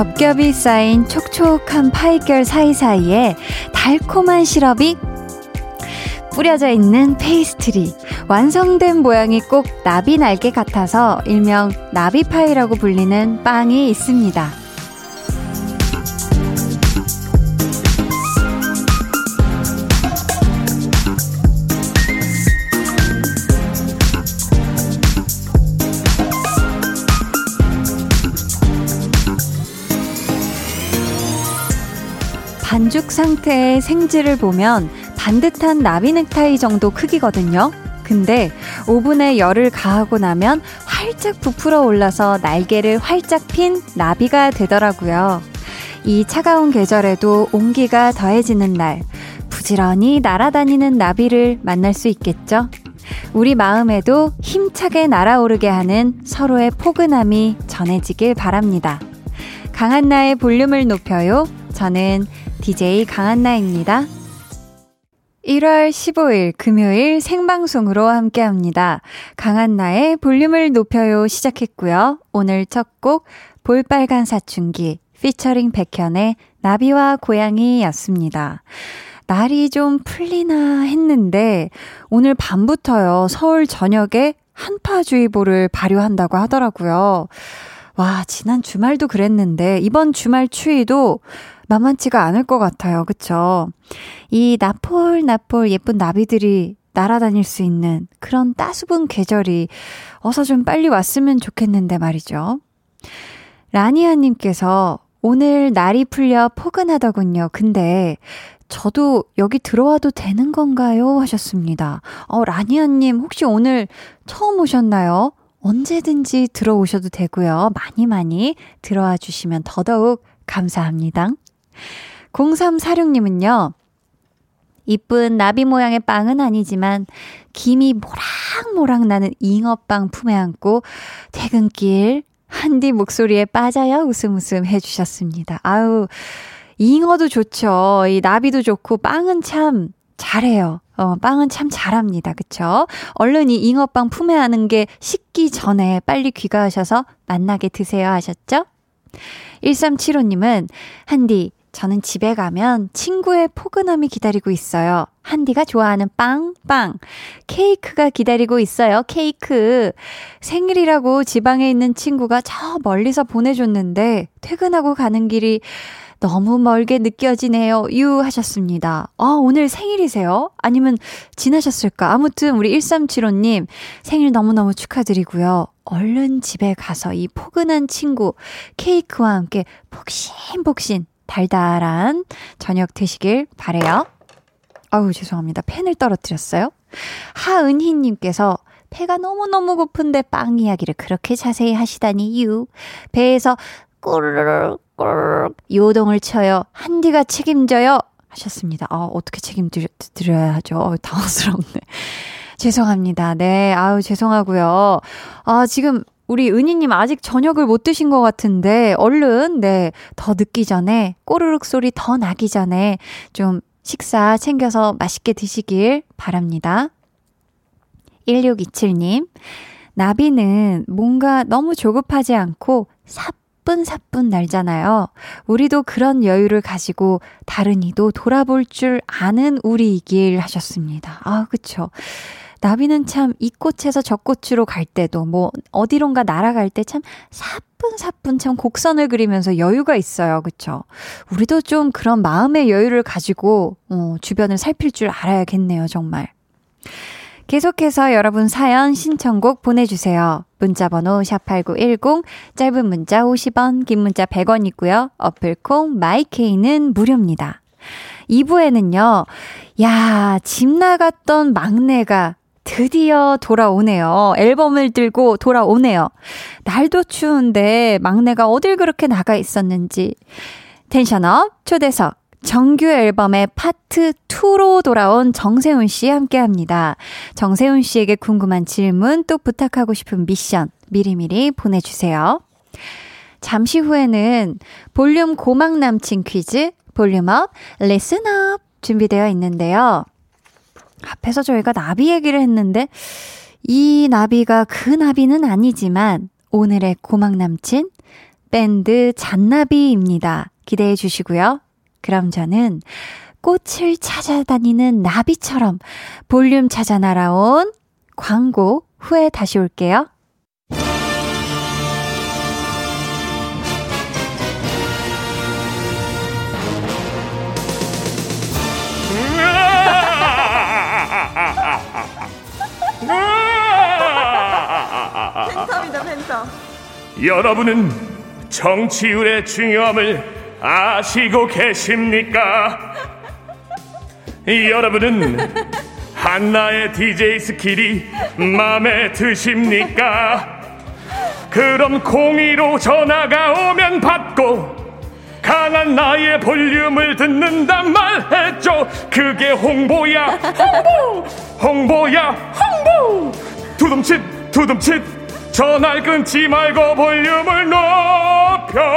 겹겹이 쌓인 촉촉한 파이결 사이사이에 달콤한 시럽이 뿌려져 있는 페이스트리. 완성된 모양이 꼭 나비 날개 같아서 일명 나비파이라고 불리는 빵이 있습니다. 상태의 생지를 보면 반듯한 나비 넥타이 정도 크기거든요. 근데 오븐에 열을 가하고 나면 활짝 부풀어 올라서 날개를 활짝 핀 나비가 되더라고요. 이 차가운 계절에도 온기가 더해지는 날, 부지런히 날아다니는 나비를 만날 수 있겠죠? 우리 마음에도 힘차게 날아오르게 하는 서로의 포근함이 전해지길 바랍니다. 강한나의 볼륨을 높여요. 저는 DJ 강한나입니다. 1월 15일 금요일 생방송으로 함께 합니다. 강한나의 볼륨을 높여요 시작했고요. 오늘 첫 곡 볼빨간 사춘기 피처링 백현의 나비와 고양이였습니다. 날이 좀 풀리나 했는데 오늘 밤부터요. 서울 전역에 한파주의보를 발효한다고 하더라고요. 와, 지난 주말도 그랬는데 이번 주말 추위도 만만치가 않을 것 같아요. 그쵸? 이 나폴 나폴 예쁜 나비들이 날아다닐 수 있는 그런 따스분 계절이 어서 좀 빨리 왔으면 좋겠는데 말이죠. 라니아님께서 오늘 날이 풀려 포근하더군요. 근데 저도 여기 들어와도 되는 건가요? 하셨습니다. 어, 라니아님, 혹시 오늘 처음 오셨나요? 언제든지 들어오셔도 되고요. 많이 많이 들어와 주시면 더더욱 감사합니다. 0346님은요, 이쁜 나비 모양의 빵은 아니지만 김이 모락모락 나는 잉어빵 품에 안고 퇴근길 한디 목소리에 빠져야 웃음 웃음 해주셨습니다. 아우, 잉어도 좋죠. 이 나비도 좋고 빵은 참 잘해요. 어, 빵은 참 잘합니다. 그쵸? 얼른 이 잉어빵 품에 안은 게 식기 전에 빨리 귀가하셔서 만나게 드세요 하셨죠? 1375님은, 한디, 저는 집에 가면 친구의 포근함이 기다리고 있어요. 한디가 좋아하는 빵, 빵. 케이크가 기다리고 있어요. 케이크. 생일이라고 지방에 있는 친구가 저 멀리서 보내줬는데 퇴근하고 가는 길이 너무 멀게 느껴지네요. 유 하셨습니다. 아, 오늘 생일이세요? 아니면 지나셨을까? 아무튼 우리 1375님 생일 너무너무 축하드리고요. 얼른 집에 가서 이 포근한 친구 케이크와 함께 폭신폭신 달달한 저녁 되시길 바래요. 아우 죄송합니다. 펜을 떨어뜨렸어요. 하은희님께서 배가 너무너무 고픈데 빵 이야기를 그렇게 자세히 하시다니 유. 배에서 꼬르륵 꼬르륵 요동을 쳐요. 한디가 책임져요. 하셨습니다. 아, 어떻게 책임드려야 하죠? 어, 당황스럽네. 죄송합니다. 네, 아우, 죄송하고요. 아, 지금 우리 은희님 아직 저녁을 못 드신 것 같은데, 얼른, 네, 더 늦기 전에, 꼬르륵 소리 더 나기 전에, 좀 식사 챙겨서 맛있게 드시길 바랍니다. 1627님, 나비는 뭔가 너무 조급하지 않고 사뿐사뿐 날잖아요. 우리도 그런 여유를 가지고 다른 이도 돌아볼 줄 아는 우리이길 하셨습니다. 아, 그쵸. 나비는 참 이 꽃에서 저 꽃으로 갈 때도 뭐 어디론가 날아갈 때 참 사뿐사뿐 참 곡선을 그리면서 여유가 있어요. 그쵸? 우리도 좀 그런 마음의 여유를 가지고 어, 주변을 살필 줄 알아야겠네요. 정말. 계속해서 여러분 사연 신청곡 보내주세요. 문자번호 샵8910, 짧은 문자 50원, 긴 문자 100원 있고요. 어플콩, 마이케이는 무료입니다. 2부에는요, 야, 집 나갔던 막내가 드디어 돌아오네요. 앨범을 들고 돌아오네요. 날도 추운데 막내가 어딜 그렇게 나가 있었는지. 텐션업 초대석 정규 앨범의 파트 2로 돌아온 정세훈 씨 함께 합니다. 정세운 씨에게 궁금한 질문 또 부탁하고 싶은 미션 미리미리 보내주세요. 잠시 후에는 볼륨 고막 남친 퀴즈 volume up listen up 준비되어 있는데요. 앞에서 저희가 나비 얘기를 했는데 이 나비가 그 나비는 아니지만 오늘의 고막 남친 밴드 잔나비입니다. 기대해 주시고요. 그럼 저는 꽃을 찾아다니는 나비처럼 볼륨 찾아 날아온 광고 후에 다시 올게요. 여러분은 정치율의 중요함을 아시고 계십니까? 여러분은 한나의 DJ 스킬이 마음에 드십니까? 그럼 공의로 전화가 오면 받고 강한 나의 볼륨을 듣는단 말했죠. 그게 홍보야. 홍보! 홍보야. 홍보! 두둠칫 두둠칫 전화를 끊지 말고 볼륨을 높여라.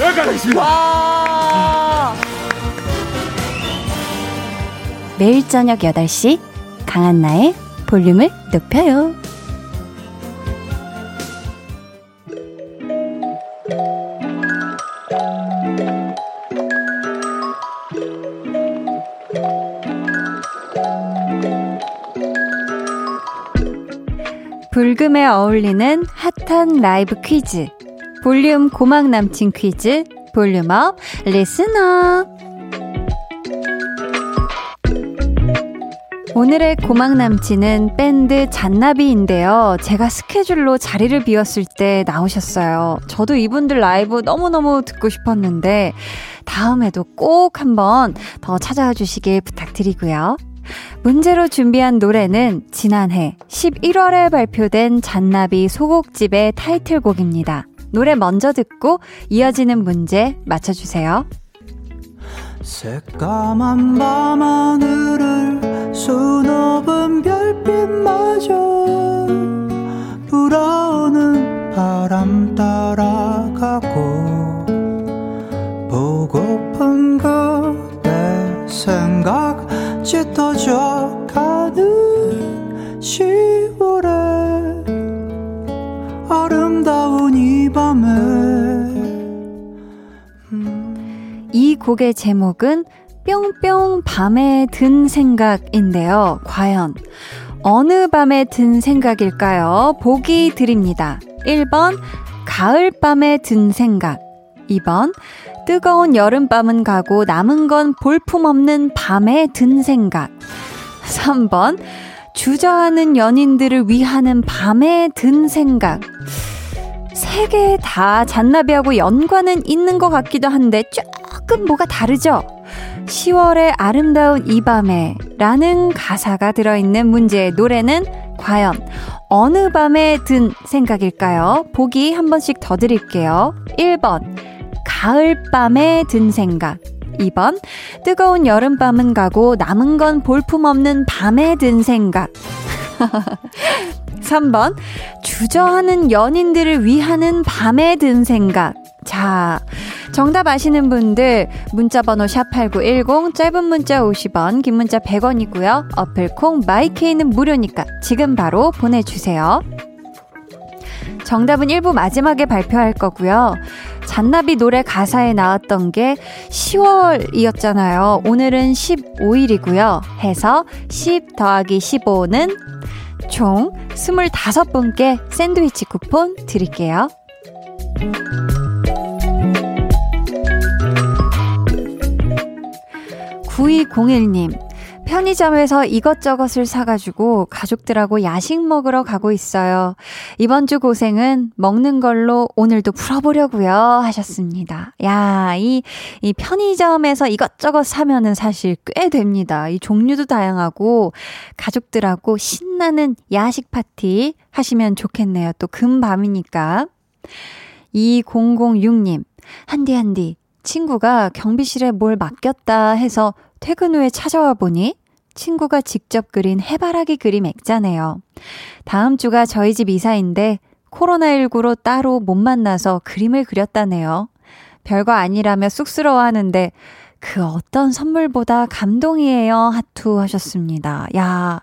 여기까지 하겠습니다. 와. 매일 저녁 8시 강한나의 볼륨을 높여요. 불금에 어울리는 핫한 라이브 퀴즈. 볼륨 고막 남친 퀴즈. volume up listen up. 오늘의 고막 남친은 밴드 잔나비인데요. 제가 스케줄로 자리를 비웠을 때 나오셨어요. 저도 이분들 라이브 너무너무 듣고 싶었는데 다음에도 꼭 한번 더 찾아와 주시길 부탁드리고요. 문제로 준비한 노래는 지난해 11월에 발표된 잔나비 소곡집의 타이틀곡입니다. 노래 먼저 듣고 이어지는 문제 맞춰주세요. 새까만 밤하늘을 수놓은 별빛마저 짙어져 가는 10월에 아름다운 이 밤에 이 곡의 제목은 뿅뿅 밤에 든 생각인데요. 과연 어느 밤에 든 생각일까요? 보기 드립니다. 1번 가을 밤에 든 생각 2번 뜨거운 여름밤은 가고 남은 건 볼품없는 밤에 든 생각 3번 주저하는 연인들을 위하는 밤에 든 생각 세 개 다 잔나비하고 연관은 있는 것 같기도 한데 조금 뭐가 다르죠? 10월의 아름다운 이 밤에 라는 가사가 들어있는 문제의 노래는 과연 어느 밤에 든 생각일까요? 보기 한 번씩 더 드릴게요. 1번, 가을밤에 든 생각. 2번, 뜨거운 여름밤은 가고 남은 건 볼품없는 밤에 든 생각. 3번, 주저하는 연인들을 위하는 밤에 든 생각. 자, 정답 아시는 분들 문자번호 샵8910 짧은 문자 50원 긴 문자 100원이고요. 어플콩 마이케이는 무료니까 지금 바로 보내주세요. 정답은 1부 마지막에 발표할 거고요. 잔나비 노래 가사에 나왔던 게 10월이었잖아요. 오늘은 15일이고요. 해서 10 더하기 15는 총 25분께 샌드위치 쿠폰 드릴게요. 9201님, 편의점에서 이것저것을 사가지고 가족들하고 야식 먹으러 가고 있어요. 이번 주 고생은 먹는 걸로 오늘도 풀어보려고요. 하셨습니다. 야, 이, 이 편의점에서 이것저것 사면은 사실 꽤 됩니다. 이 종류도 다양하고 가족들하고 신나는 야식 파티 하시면 좋겠네요. 또 금밤이니까. 2006님, 한디 한디. 친구가 경비실에 뭘 맡겼다 해서 퇴근 후에 찾아와 보니 친구가 직접 그린 해바라기 그림 액자네요. 다음 주가 저희 집 이사인데 코로나19로 따로 못 만나서 그림을 그렸다네요. 별거 아니라며 쑥스러워 하는데 그 어떤 선물보다 감동이에요. 하투 하셨습니다. 야,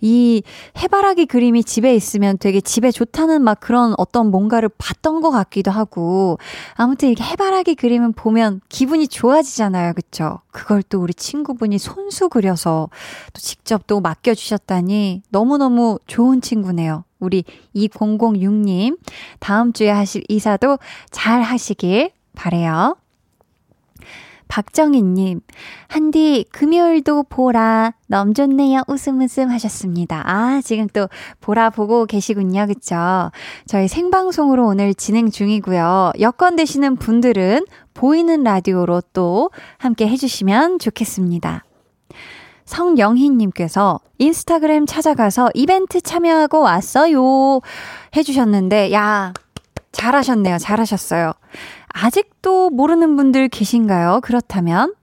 이 해바라기 그림이 집에 있으면 되게 집에 좋다는 막 그런 어떤 뭔가를 봤던 것 같기도 하고, 아무튼 이렇게 해바라기 그림은 보면 기분이 좋아지잖아요. 그쵸? 그걸 또 우리 친구분이 손수 그려서 또 직접 또 맡겨주셨다니 너무너무 좋은 친구네요. 우리 2006님, 다음 주에 하실 이사도 잘 하시길 바래요. 박정희님, 한디, 금요일도 보라. 너무 좋네요. 웃음 웃음 하셨습니다. 아, 지금 또 보라 보고 계시군요. 그쵸? 저희 생방송으로 오늘 진행 중이고요. 여권 되시는 분들은 보이는 라디오로 또 함께 해주시면 좋겠습니다. 성영희님께서 인스타그램 찾아가서 이벤트 참여하고 왔어요. 해주셨는데, 야, 잘하셨네요. 잘하셨어요. 아직도 모르는 분들 계신가요? 그렇다면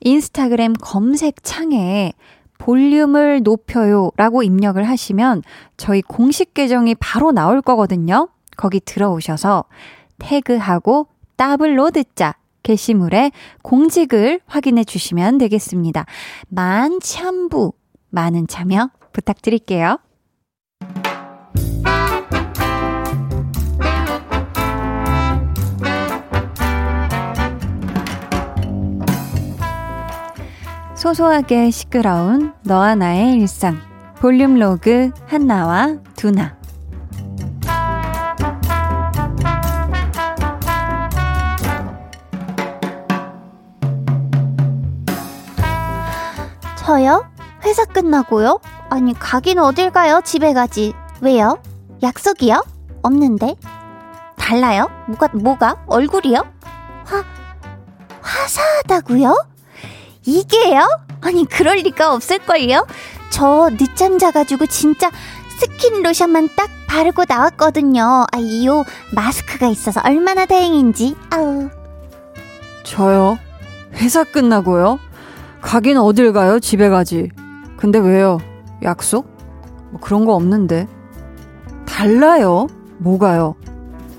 인스타그램 검색창에 볼륨을 높여요 라고 입력을 하시면 저희 공식 계정이 바로 나올 거거든요. 거기 들어오셔서 태그하고 따블로 듣자 게시물에 공직을 확인해 주시면 되겠습니다. 만참부 많은 참여 부탁드릴게요. 소소하게 시끄러운 너와 나의 일상 볼륨 로그 한나와 두나 저요? 회사 끝나고요? 아니 가긴 어딜 가요? 집에 가지. 왜요? 약속이요? 없는데. 달라요? 뭐가 뭐가? 얼굴이요? 화 화사하다고요? 이게요? 아니 그럴 리가 없을걸요? 저 늦잠 자가지고 진짜 스킨 로션만 딱 바르고 나왔거든요. 아, 이요 마스크가 있어서 얼마나 다행인지. 아우. 저요? 회사 끝나고요? 가긴 어딜 가요? 집에 가지. 근데 왜요? 약속? 뭐 그런 거 없는데. 달라요? 뭐가요?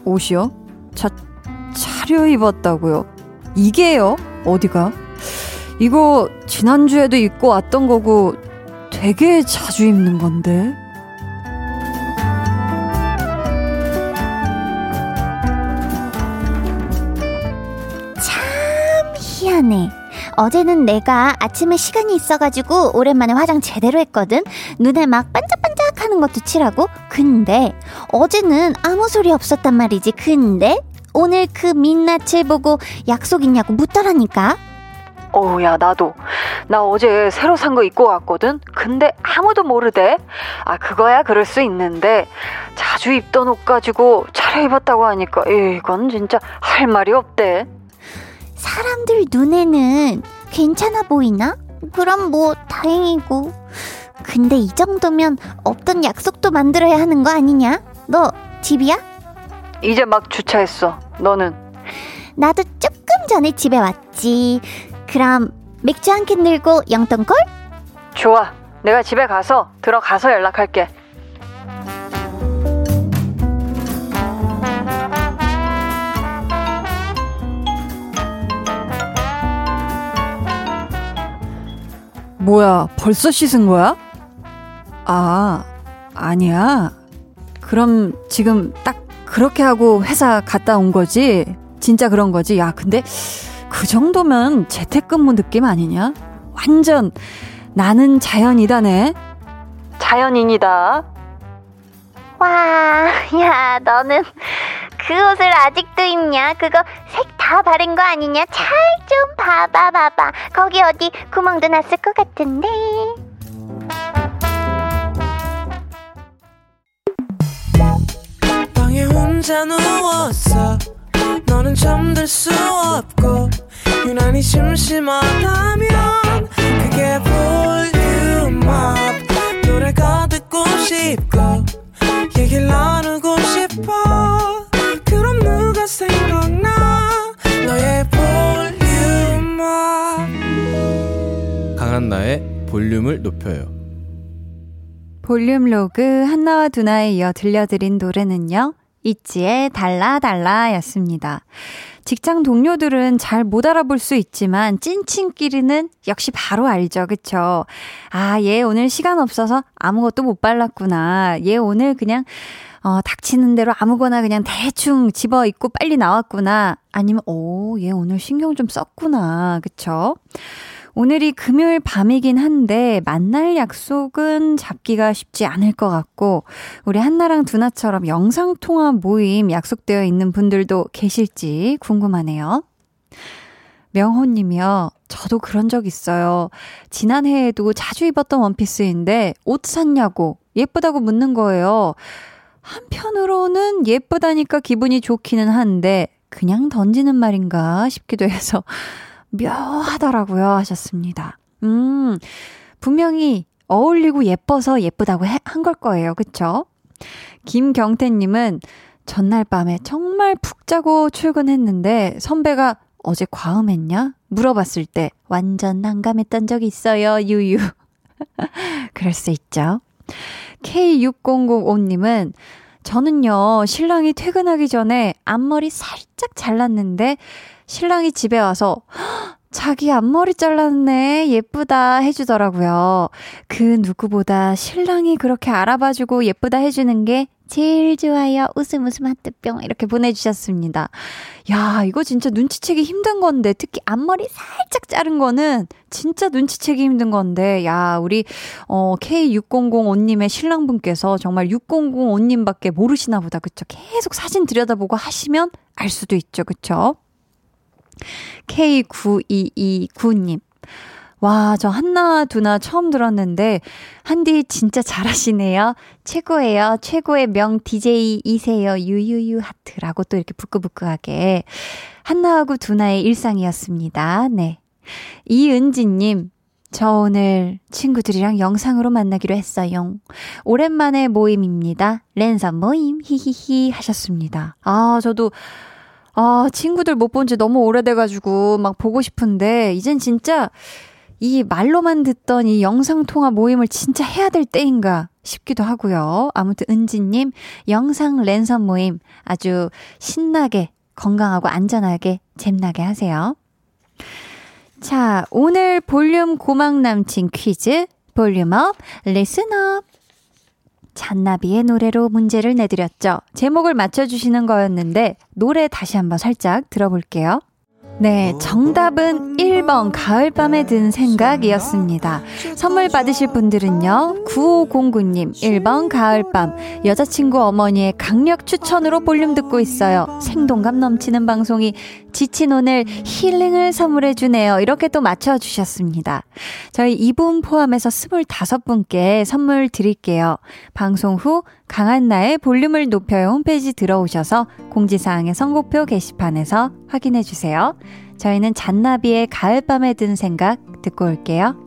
옷이요? 차, 차려 입었다고요? 이게요? 어디가? 이거 지난주에도 입고 왔던 거고 되게 자주 입는 건데. 참 희한해. 어제는 내가 아침에 시간이 있어가지고 오랜만에 화장 제대로 했거든. 눈에 막 반짝반짝 하는 것도 칠하고. 근데 어제는 아무 소리 없었단 말이지. 근데 오늘 그 민낯을 보고 약속 있냐고 묻더라니까. 어우, 야, 나도. 나 어제 새로 산 거 입고 왔거든? 근데 아무도 모르대? 아, 그거야 그럴 수 있는데, 자주 입던 옷 가지고 차려입었다고 하니까, 이건 진짜 할 말이 없대. 사람들 눈에는 괜찮아 보이나? 그럼 뭐 다행이고. 근데 이 정도면 없던 약속도 만들어야 하는 거 아니냐? 너 집이야? 이제 막 주차했어. 너는? 나도 조금 전에 집에 왔지. 그럼 맥주 한 캔 들고 영통콜? 좋아. 내가 집에 가서, 들어가서 연락할게. 뭐야, 벌써 씻은 거야? 아, 아니야. 그럼 지금 딱 그렇게 하고 회사 갔다 온 거지? 진짜 그런 거지? 야, 근데 그 정도면 재택근무 느낌 아니냐? 완전 나는 자연이다네. 자연인이다. 와, 야, 너는 그 옷을 아직도 입냐? 그거 색 다 바른 거 아니냐? 잘 좀 봐봐, 봐봐. 거기 어디 구멍도 났을 것 같은데. 방에 혼자 누웠어 너는 잠들 수 없고 유난히 심심하다면 그게 볼륨업 노래가 듣고 싶고 얘기를 나누고 싶어 그럼 누가 생각나 너의 volume up 강한나의 볼륨을 높여요. 볼륨 로그 한나와 두나에 이어 들려드린 노래는요. 있지의 달라 달라 였습니다. 직장 동료들은 잘 못 알아볼 수 있지만 찐친끼리는 역시 바로 알죠. 그쵸? 아, 얘 오늘 시간 없어서 아무것도 못 발랐구나. 얘 오늘 그냥 어, 닥치는 대로 아무거나 그냥 대충 집어 입고 빨리 나왔구나. 아니면, 오, 얘 오늘 신경 좀 썼구나. 그쵸? 오늘이 금요일 밤이긴 한데 만날 약속은 잡기가 쉽지 않을 것 같고 우리 한나랑 두나처럼 영상통화 모임 약속되어 있는 분들도 계실지 궁금하네요. 명호님이요. 저도 그런 적 있어요. 지난해에도 자주 입었던 원피스인데 옷 샀냐고 예쁘다고 묻는 거예요. 한편으로는 예쁘다니까 기분이 좋기는 한데 그냥 던지는 말인가 싶기도 해서 묘하더라고요 하셨습니다. 음, 분명히 어울리고 예뻐서 예쁘다고 한 걸 거예요. 그쵸? 김경태님은 전날 밤에 정말 푹 자고 출근했는데 선배가 어제 과음했냐? 물어봤을 때 완전 난감했던 적이 있어요. 유유. 그럴 수 있죠. K6005님은 저는요, 신랑이 퇴근하기 전에 앞머리 살짝 잘랐는데 신랑이 집에 와서 자기 앞머리 잘랐네. 예쁘다 해주더라고요. 그 누구보다 신랑이 그렇게 알아봐주고 예쁘다 해주는 게 제일 좋아요. 웃음 웃음 하트뿅. 이렇게 보내주셨습니다. 야, 이거 진짜 눈치채기 힘든 건데, 특히 앞머리 살짝 자른 거는 진짜 눈치채기 힘든 건데, 야, 우리, 어, K6005님의 신랑분께서 정말 6005님밖에 모르시나 보다. 그쵸? 계속 사진 들여다보고 하시면 알 수도 있죠. 그쵸? K9229님. 와, 저 한나, 두나 처음 들었는데, 한디 진짜 잘하시네요. 최고예요. 최고의 명 DJ이세요. 유유유 하트라고 또 이렇게 부끄부끄하게. 한나하고 두나의 일상이었습니다. 네. 이은지 님, 저 오늘 친구들이랑 영상으로 만나기로 했어요. 오랜만에 모임입니다. 랜선 모임, 히히히 하셨습니다. 아, 저도 아, 친구들 못 본 지 너무 오래돼가지고 막 보고 싶은데, 이젠 진짜 이 말로만 듣던 이 영상통화 모임을 진짜 해야 될 때인가 싶기도 하고요. 아무튼 은지님, 영상 랜선 모임 아주 신나게, 건강하고 안전하게, 잼나게 하세요. 자, 오늘 볼륨 고막 남친 퀴즈, volume up, listen up. 잔나비의 노래로 문제를 내드렸죠. 제목을 맞춰주시는 거였는데, 노래 다시 한번 살짝 들어볼게요. 네, 정답은 1번 가을밤에 든 생각이었습니다. 선물 받으실 분들은요. 9509님 1번 가을밤 여자친구 어머니의 강력 추천으로 볼륨 듣고 있어요. 생동감 넘치는 방송이 지친 오늘 힐링을 선물해 주네요. 이렇게 또 맞춰 주셨습니다. 저희 2분 포함해서 25분께 선물 드릴게요. 방송 후 강한나의 볼륨을 높여요 홈페이지 들어오셔서 공지사항의 선곡표 게시판에서 확인해 주세요. 저희는 잔나비의 가을밤에 든 생각 듣고 올게요.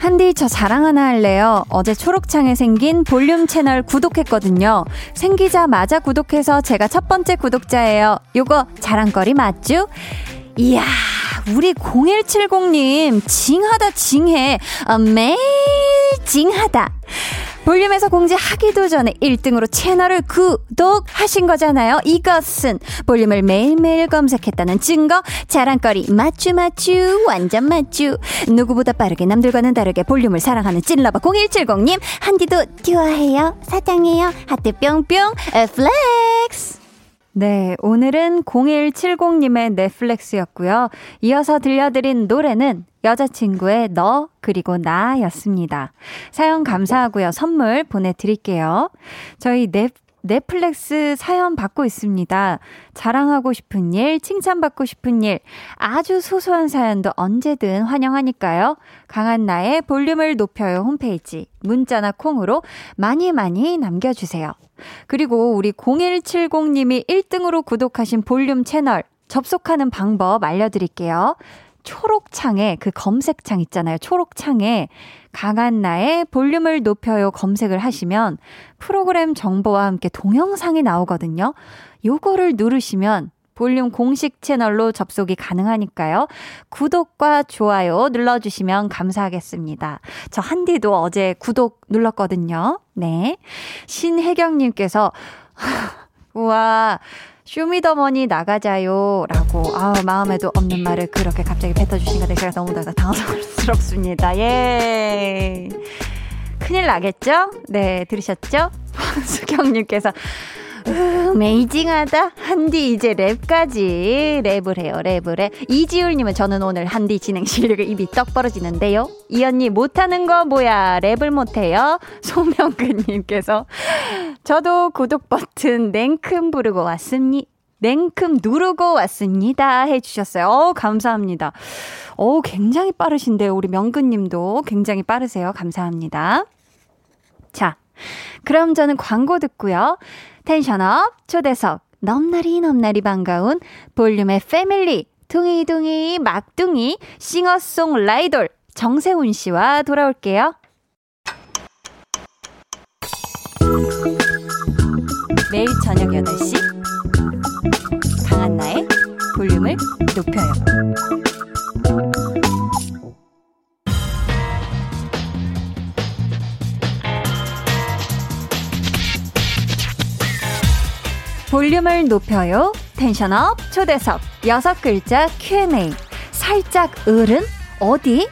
한디 저 자랑 하나 할래요. 어제 초록창에 생긴 볼륨 채널 구독했거든요. 생기자마자 구독해서 제가 첫 번째 구독자예요. 요거 자랑거리 맞죠? 이야, 우리 0170님, 징하다, 징해. 어메이징하다. 볼륨에서 공지하기도 전에 1등으로 채널을 구독하신 거잖아요. 이것은 볼륨을 매일매일 검색했다는 증거, 자랑거리, 맞추, 완전 맞추. 누구보다 빠르게 남들과는 다르게 볼륨을 사랑하는 찐lover 0170님, 한디도 좋아해요, 사랑해요, 하트 뿅뿅, flex. 네, 오늘은 0170님의 네 flex였고요. 이어서 들려드린 노래는 여자친구의 너 그리고 나였습니다. 사연 감사하고요. 선물 보내드릴게요. 저희 넷 넷플릭스 사연 받고 있습니다. 자랑하고 싶은 일, 칭찬받고 싶은 일, 아주 소소한 사연도 언제든 환영하니까요. 강한 나의 볼륨을 높여요 홈페이지, 문자나 콩으로 많이 많이 남겨주세요. 그리고 우리 0170님이 1등으로 구독하신 볼륨 채널 접속하는 방법 알려드릴게요. 초록창에 그 검색창 있잖아요. 초록창에 강한 나의 볼륨을 높여요 검색을 하시면 프로그램 정보와 함께 동영상이 나오거든요. 요거를 누르시면 볼륨 공식 채널로 접속이 가능하니까요. 구독과 좋아요 눌러주시면 감사하겠습니다. 저 한디도 어제 구독 눌렀거든요. 네. 신혜경님께서, 우와, 쇼미더머니 나가자요. 라고, 아 마음에도 없는 말을 그렇게 갑자기 뱉어주시니까 제가 너무 당황스럽습니다. 예. 큰일 나겠죠? 네, 들으셨죠? 수경님께서, 어 메이징하다. 한디 이제 랩까지 랩을 해요. 랩을 해. 이지율님은 저는 오늘 한디 진행 실력에 입이 떡 벌어지는데요. 이 언니 못하는 거 뭐야? 랩을 못해요. 송명근님께서 저도 구독 버튼 냉큼 부르고 왔습니다. 냉큼 누르고 왔습니다. 해주셨어요. 어 감사합니다. 어 굉장히 빠르신데요. 우리 명근님도 굉장히 빠르세요. 감사합니다. 자, 그럼 저는 광고 듣고요. 텐션업 초대석 넘나리 넘나리 반가운 볼륨의 패밀리 둥이둥이 막둥이 싱어송 라이돌 정세훈 씨와 돌아올게요. 매일 저녁 8시 강한나의 볼륨을 높여요. 볼륨을 높여요. 텐션업 초대석 여섯 글자 Q&A 살짝 을은 어디?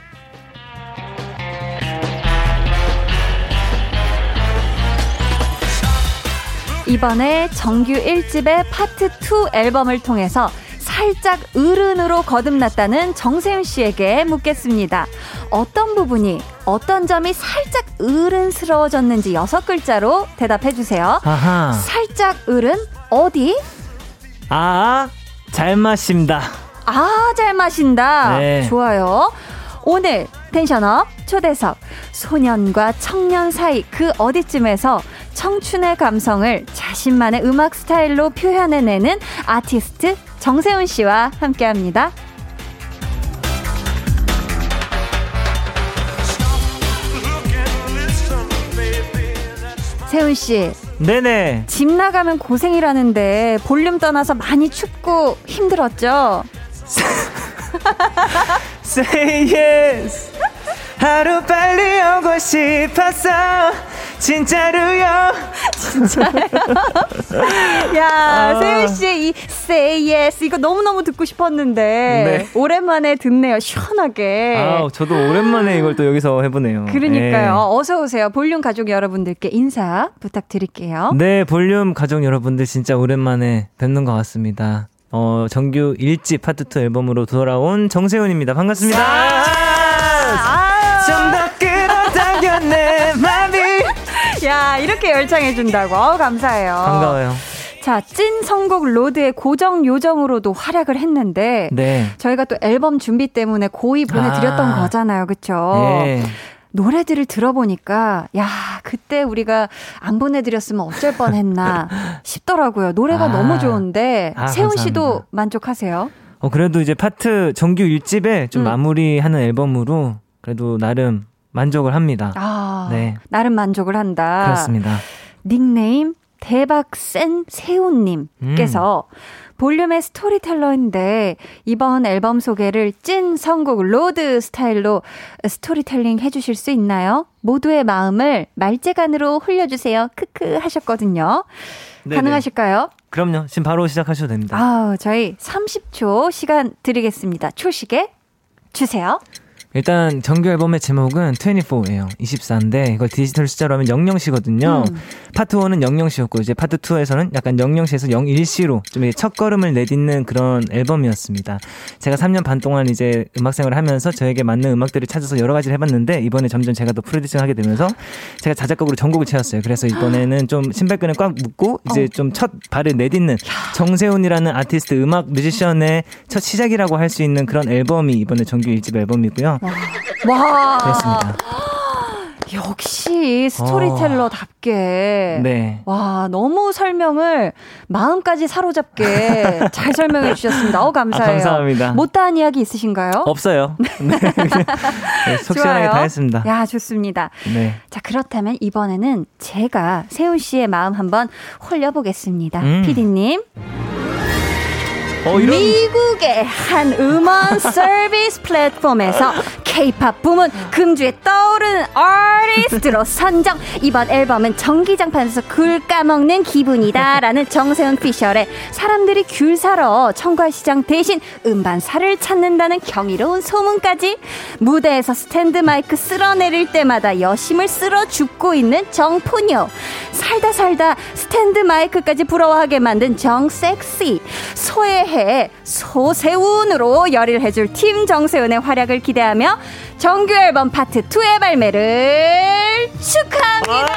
이번에 정규 1집의 파트 2 앨범을 통해서 살짝 어른으로 거듭났다는 정세윤 씨에게 묻겠습니다. 어떤 부분이, 어떤 점이 살짝 어른스러워졌는지 여섯 글자로 대답해 주세요. 아하. 살짝 어른 어디? 아, 잘 마신다. 아, 잘 마신다. 네. 좋아요. 오늘 텐션업 초대석 소년과 청년 사이 그 어디쯤에서 청춘의 감성을 자신만의 음악 스타일로 표현해내는 아티스트 정세훈 씨와 함께 합니다. 세훈 씨, 네네. 집 나가면 고생이라는데 볼륨 떠나서 많이 춥고 힘들었죠? Say yes. 하루 빨리 오고 싶었어. 진짜로요. 야, 아. 세훈 씨의 이 say yes 이거 너무 너무 듣고 싶었는데 네. 오랜만에 듣네요. 시원하게. 아, 저도 오랜만에 이걸 또 여기서 해보네요. 그러니까요. 어서 오세요. 볼륨 가족 여러분들께 인사 부탁드릴게요. 네, 볼륨 가족 여러분들 진짜 오랜만에 뵙는 것 같습니다. 어, 정규 1집 파트 2 앨범으로 돌아온 정세운입니다. 반갑습니다. 아, 끌 이렇게 열창해준다고. 어우, 감사해요. 반가워요. 자, 찐 선곡 road의 고정 요정으로도 활약을 했는데 네. 저희가 또 앨범 준비 때문에 고이 보내드렸던 아. 거잖아요. 그쵸? 네. 노래들을 들어보니까 야 그때 우리가 안 보내드렸으면 어쩔 뻔했나 싶더라고요. 노래가 아. 너무 좋은데 아, 세운 씨도 감사합니다. 만족하세요? 어, 그래도 이제 파트 정규 1집에 좀 음. 마무리하는 앨범으로 그래도 나름 만족을 합니다. 아 네. 나름 만족을 한다. 그렇습니다. 닉네임 대박 센 세운님께서 음. 볼륨의 storyteller인데 이번 앨범 소개를 찐 선곡 road 스타일로 스토리텔링 해주실 수 있나요? 모두의 마음을 말재간으로 홀려주세요. 크크 하셨거든요. 네네. 가능하실까요? 그럼요. 지금 바로 시작하셔도 됩니다. 아, 저희 30초 시간 드리겠습니다. 초시계 주세요. 일단 정규 앨범의 제목은 24예요. 24인데 이걸 디지털 숫자로 하면 00시거든요. 음. 파트 1은 00시였고 이제 파트 2에서는 약간 00시에서 01시로 좀 첫 걸음을 내딛는 그런 앨범이었습니다. 제가 3년 반 동안 이제 음악 생활을 하면서 저에게 맞는 음악들을 찾아서 여러 가지를 해 봤는데 이번에 점점 제가 더 프로듀싱 하게 되면서 제가 자작곡으로 전곡을 채웠어요. 그래서 이번에는 좀 신발끈을 꽉 묶고 이제 어. 좀첫 발을 내딛는 정세훈이라는 아티스트 음악 뮤지션의 첫 시작이라고 할 수 있는 그런 앨범이 이번에 정규 1집 앨범이고요. 와. 그렇습니다. 역시 스토리텔러답게. 네. 와, 너무 설명을 마음까지 사로잡게 잘 설명해 주셨습니다. 어, 감사해요. 아, 감사합니다. 못다한 이야기 있으신가요? 없어요. 네. 네, 속 시원하게 좋아요. 다 했습니다. 야, 좋습니다. 네. 자, 그렇다면 이번에는 제가 세훈 씨의 마음 한번 홀려보겠습니다. 음. 피디님. 어, 이런 미국의 한 음원 서비스 플랫폼에서 K-팝 부문 금주에 떠오르는 아티스트로 선정. 이번 앨범은 전기장판에서 굴 까먹는 기분이다라는 정세훈 피셜의 사람들이 귤 사러 청과 시장 대신 음반사를 찾는다는 경이로운 소문까지 무대에서 스탠드 마이크 쓸어내릴 때마다 여심을 쓸어 죽고 있는 정포녀. 살다 살다 스탠드 마이크까지 부러워하게 만든 정섹시. 소 외해 소세훈으로 열의를 해줄 팀 정세훈의 활약을 기대하며 정규 앨범 파트 2의 발매를 축하합니다.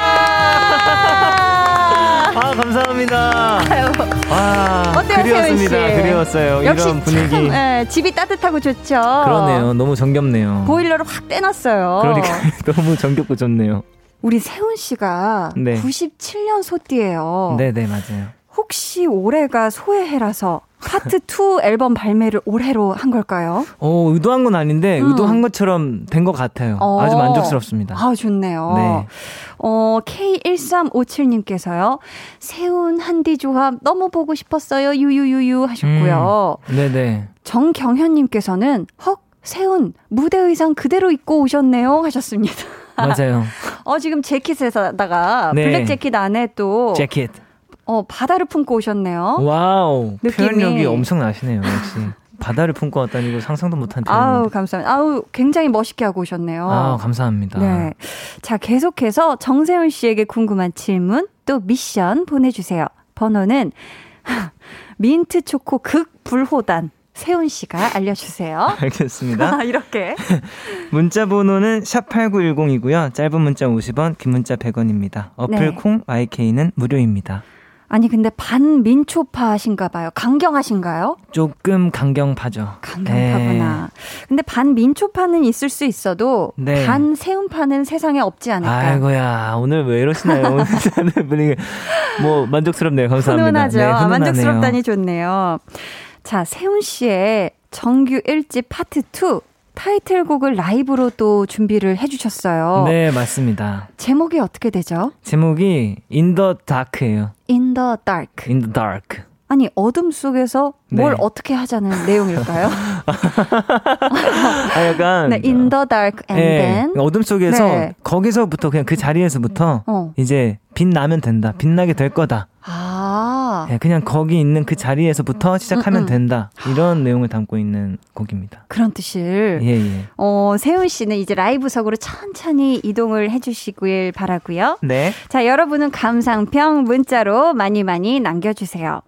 아, 감사합니다. 아유, 와, 어때요, 세훈 씨? 그리웠습니다. 그리웠어요. 역시 이런 분위기. 참 예, 집이 따뜻하고 좋죠. 그러네요. 너무 정겹네요. 보일러를 확 떼놨어요. 그러니까 너무 정겹고 좋네요. 우리 세훈 씨가 네. 97년 소띠예요. 네, 네, 맞아요. 혹시 올해가 소해해라서 파트 2 앨범 발매를 올해로 한 걸까요? 어, 의도한 건 아닌데 음. 의도한 것처럼 된 것 같아요. 어. 아주 만족스럽습니다. 아, 좋네요. 네. 어, K1357님께서요. 세운 한디 조합 너무 보고 싶었어요. 유유유유 하셨고요. 네, 네. 정경현님께서는 헉, 세운 무대 의상 그대로 입고 오셨네요. 하셨습니다. 맞아요. 어, 지금 재킷에다가 네. 블랙 재킷 안에 또 재킷. 어, 바다를 품고 오셨네요. 와우. 느낌이. 표현력이 엄청나시네요, 역시. 바다를 품고 왔다니 고 상상도 못한 아우, 표현인데. 감사합니다. 아우, 굉장히 멋있게 하고 오셨네요. 아, 감사합니다. 네. 자, 계속해서 정세훈 씨에게 궁금한 질문 또 미션 보내주세요. 번호는 민트 초코 극 불호단 세훈 씨가 알려주세요. 알겠습니다. 아, 이렇게. 문자 번호는 샵8910이고요. 짧은 문자 50원, 긴 문자 100원입니다. 어플 네. 콩 IK는 무료입니다. 아니, 근데 반민초파신가 봐요. 강경하신가요? 조금 강경파죠. 강경파구나. 근데 반민초파는 있을 수 있어도 네. 반세훈파는 세상에 없지 않을까. 아이고야, 오늘 왜 이러시나요? 오늘 분위기. 뭐, 만족스럽네요. 감사합니다. 훈훈하죠. 네, 아. 만족스럽다니 좋네요. 자, 세훈 씨의 정규 1집 파트 2 타이틀곡을 라이브로 또 준비를 해주셨어요. 네, 맞습니다. 제목이 어떻게 되죠? 제목이 In the Dark예요. In the Dark. In the Dark. 아니 어둠 속에서 뭘 네. 어떻게 하자는 내용일까요? 아, 약간. 네, In the Dark and 예, then. 어둠 속에서 네. 거기서부터 그냥 그 자리에서부터 어. 이제 빛나면 된다. 빛나게 될 거다. 아, 예, 그냥 거기 있는 그 자리에서부터 시작하면 음, 음. 된다. 이런 내용을 담고 있는 곡입니다. 그런 뜻을. 예, 예. 어, 세훈 씨는 이제 라이브석으로 천천히 이동을 해주시길 바라고요. 네. 자, 여러분은 감상평 문자로 많이 많이 남겨주세요.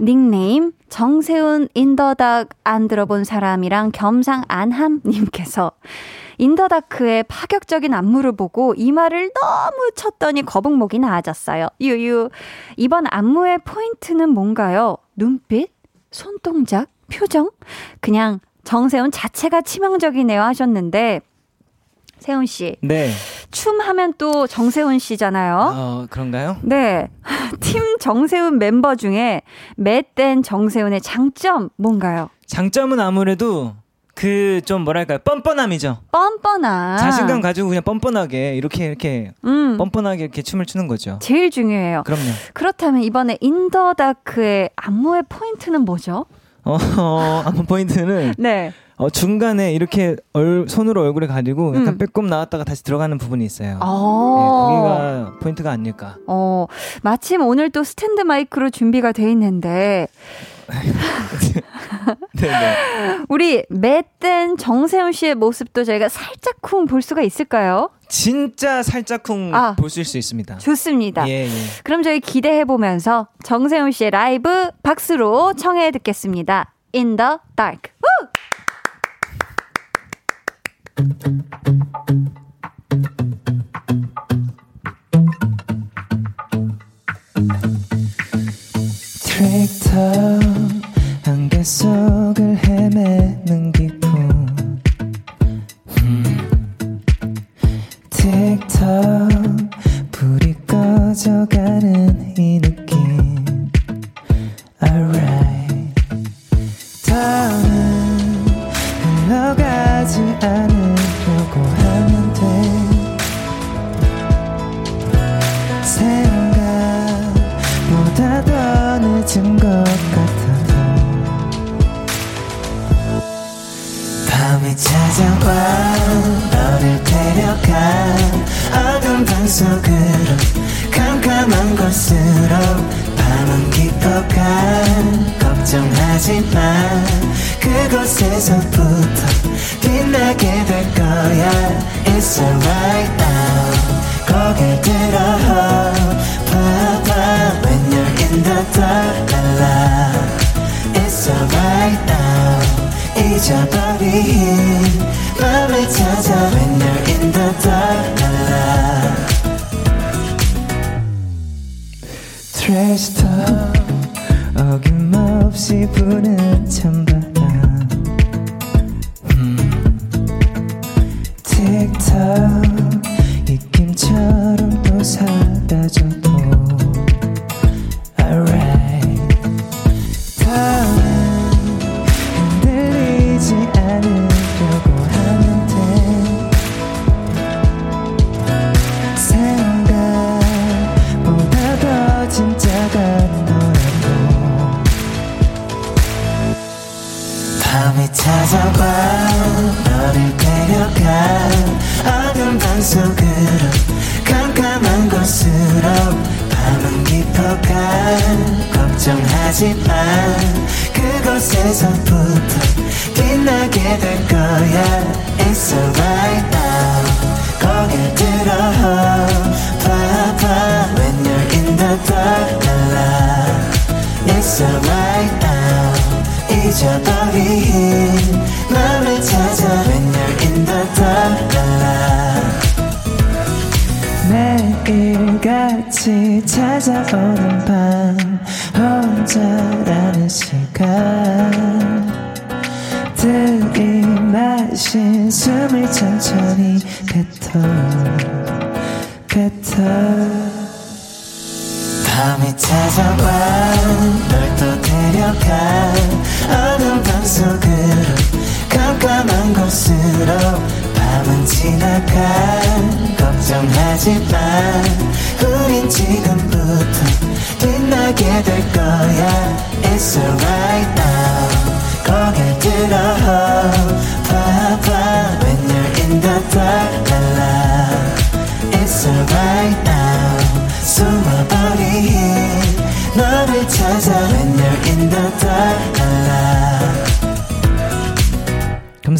닉네임 정세훈 In the Dark 안 들어본 사람이랑 겸상 안함님께서 In the Dark의 파격적인 안무를 보고 이마를 너무 쳤더니 거북목이 나아졌어요. 유유. 이번 안무의 포인트는 뭔가요? 눈빛? 손동작? 표정? 그냥 정세훈 자체가 치명적이네요 하셨는데 세훈 씨, 네. 춤 하면 또 정세훈 씨잖아요. 어, 그런가요? 네. 팀 정세훈 멤버 중에 맷댄 정세훈의 장점 뭔가요? 장점은 아무래도 그 좀 뭐랄까요 뻔뻔함이죠. 뻔뻔한. 자신감 가지고 그냥 뻔뻔하게 이렇게 이렇게 음. 뻔뻔하게 이렇게 춤을 추는 거죠. 제일 중요해요. 그럼요. 그렇다면 이번에 In the Dark의 안무의 포인트는 뭐죠? 어, 어 안무 포인트는 네. 어, 중간에 이렇게 얼, 손으로 얼굴에 가리고 약간 음. 빼꼼 나왔다가 다시 들어가는 부분이 있어요. 어. 네, 거기가 포인트가 아닐까. 어, 마침 오늘 또 스탠드 마이크로 준비가 돼 있는데. 우리 우리 맷된 정세훈 씨의 모습도 저희가 살짝쿵 볼 수가 있을까요? 진짜 살짝쿵 아. 보실 수 있습니다. 좋습니다. 예, 예. 그럼 저희 기대해 보면서 정세훈 씨의 라이브 박수로 청해 듣겠습니다. In the dark. 매일같이 찾아오는 밤 혼자라는 시간. 들이마신 숨을 천천히 뱉어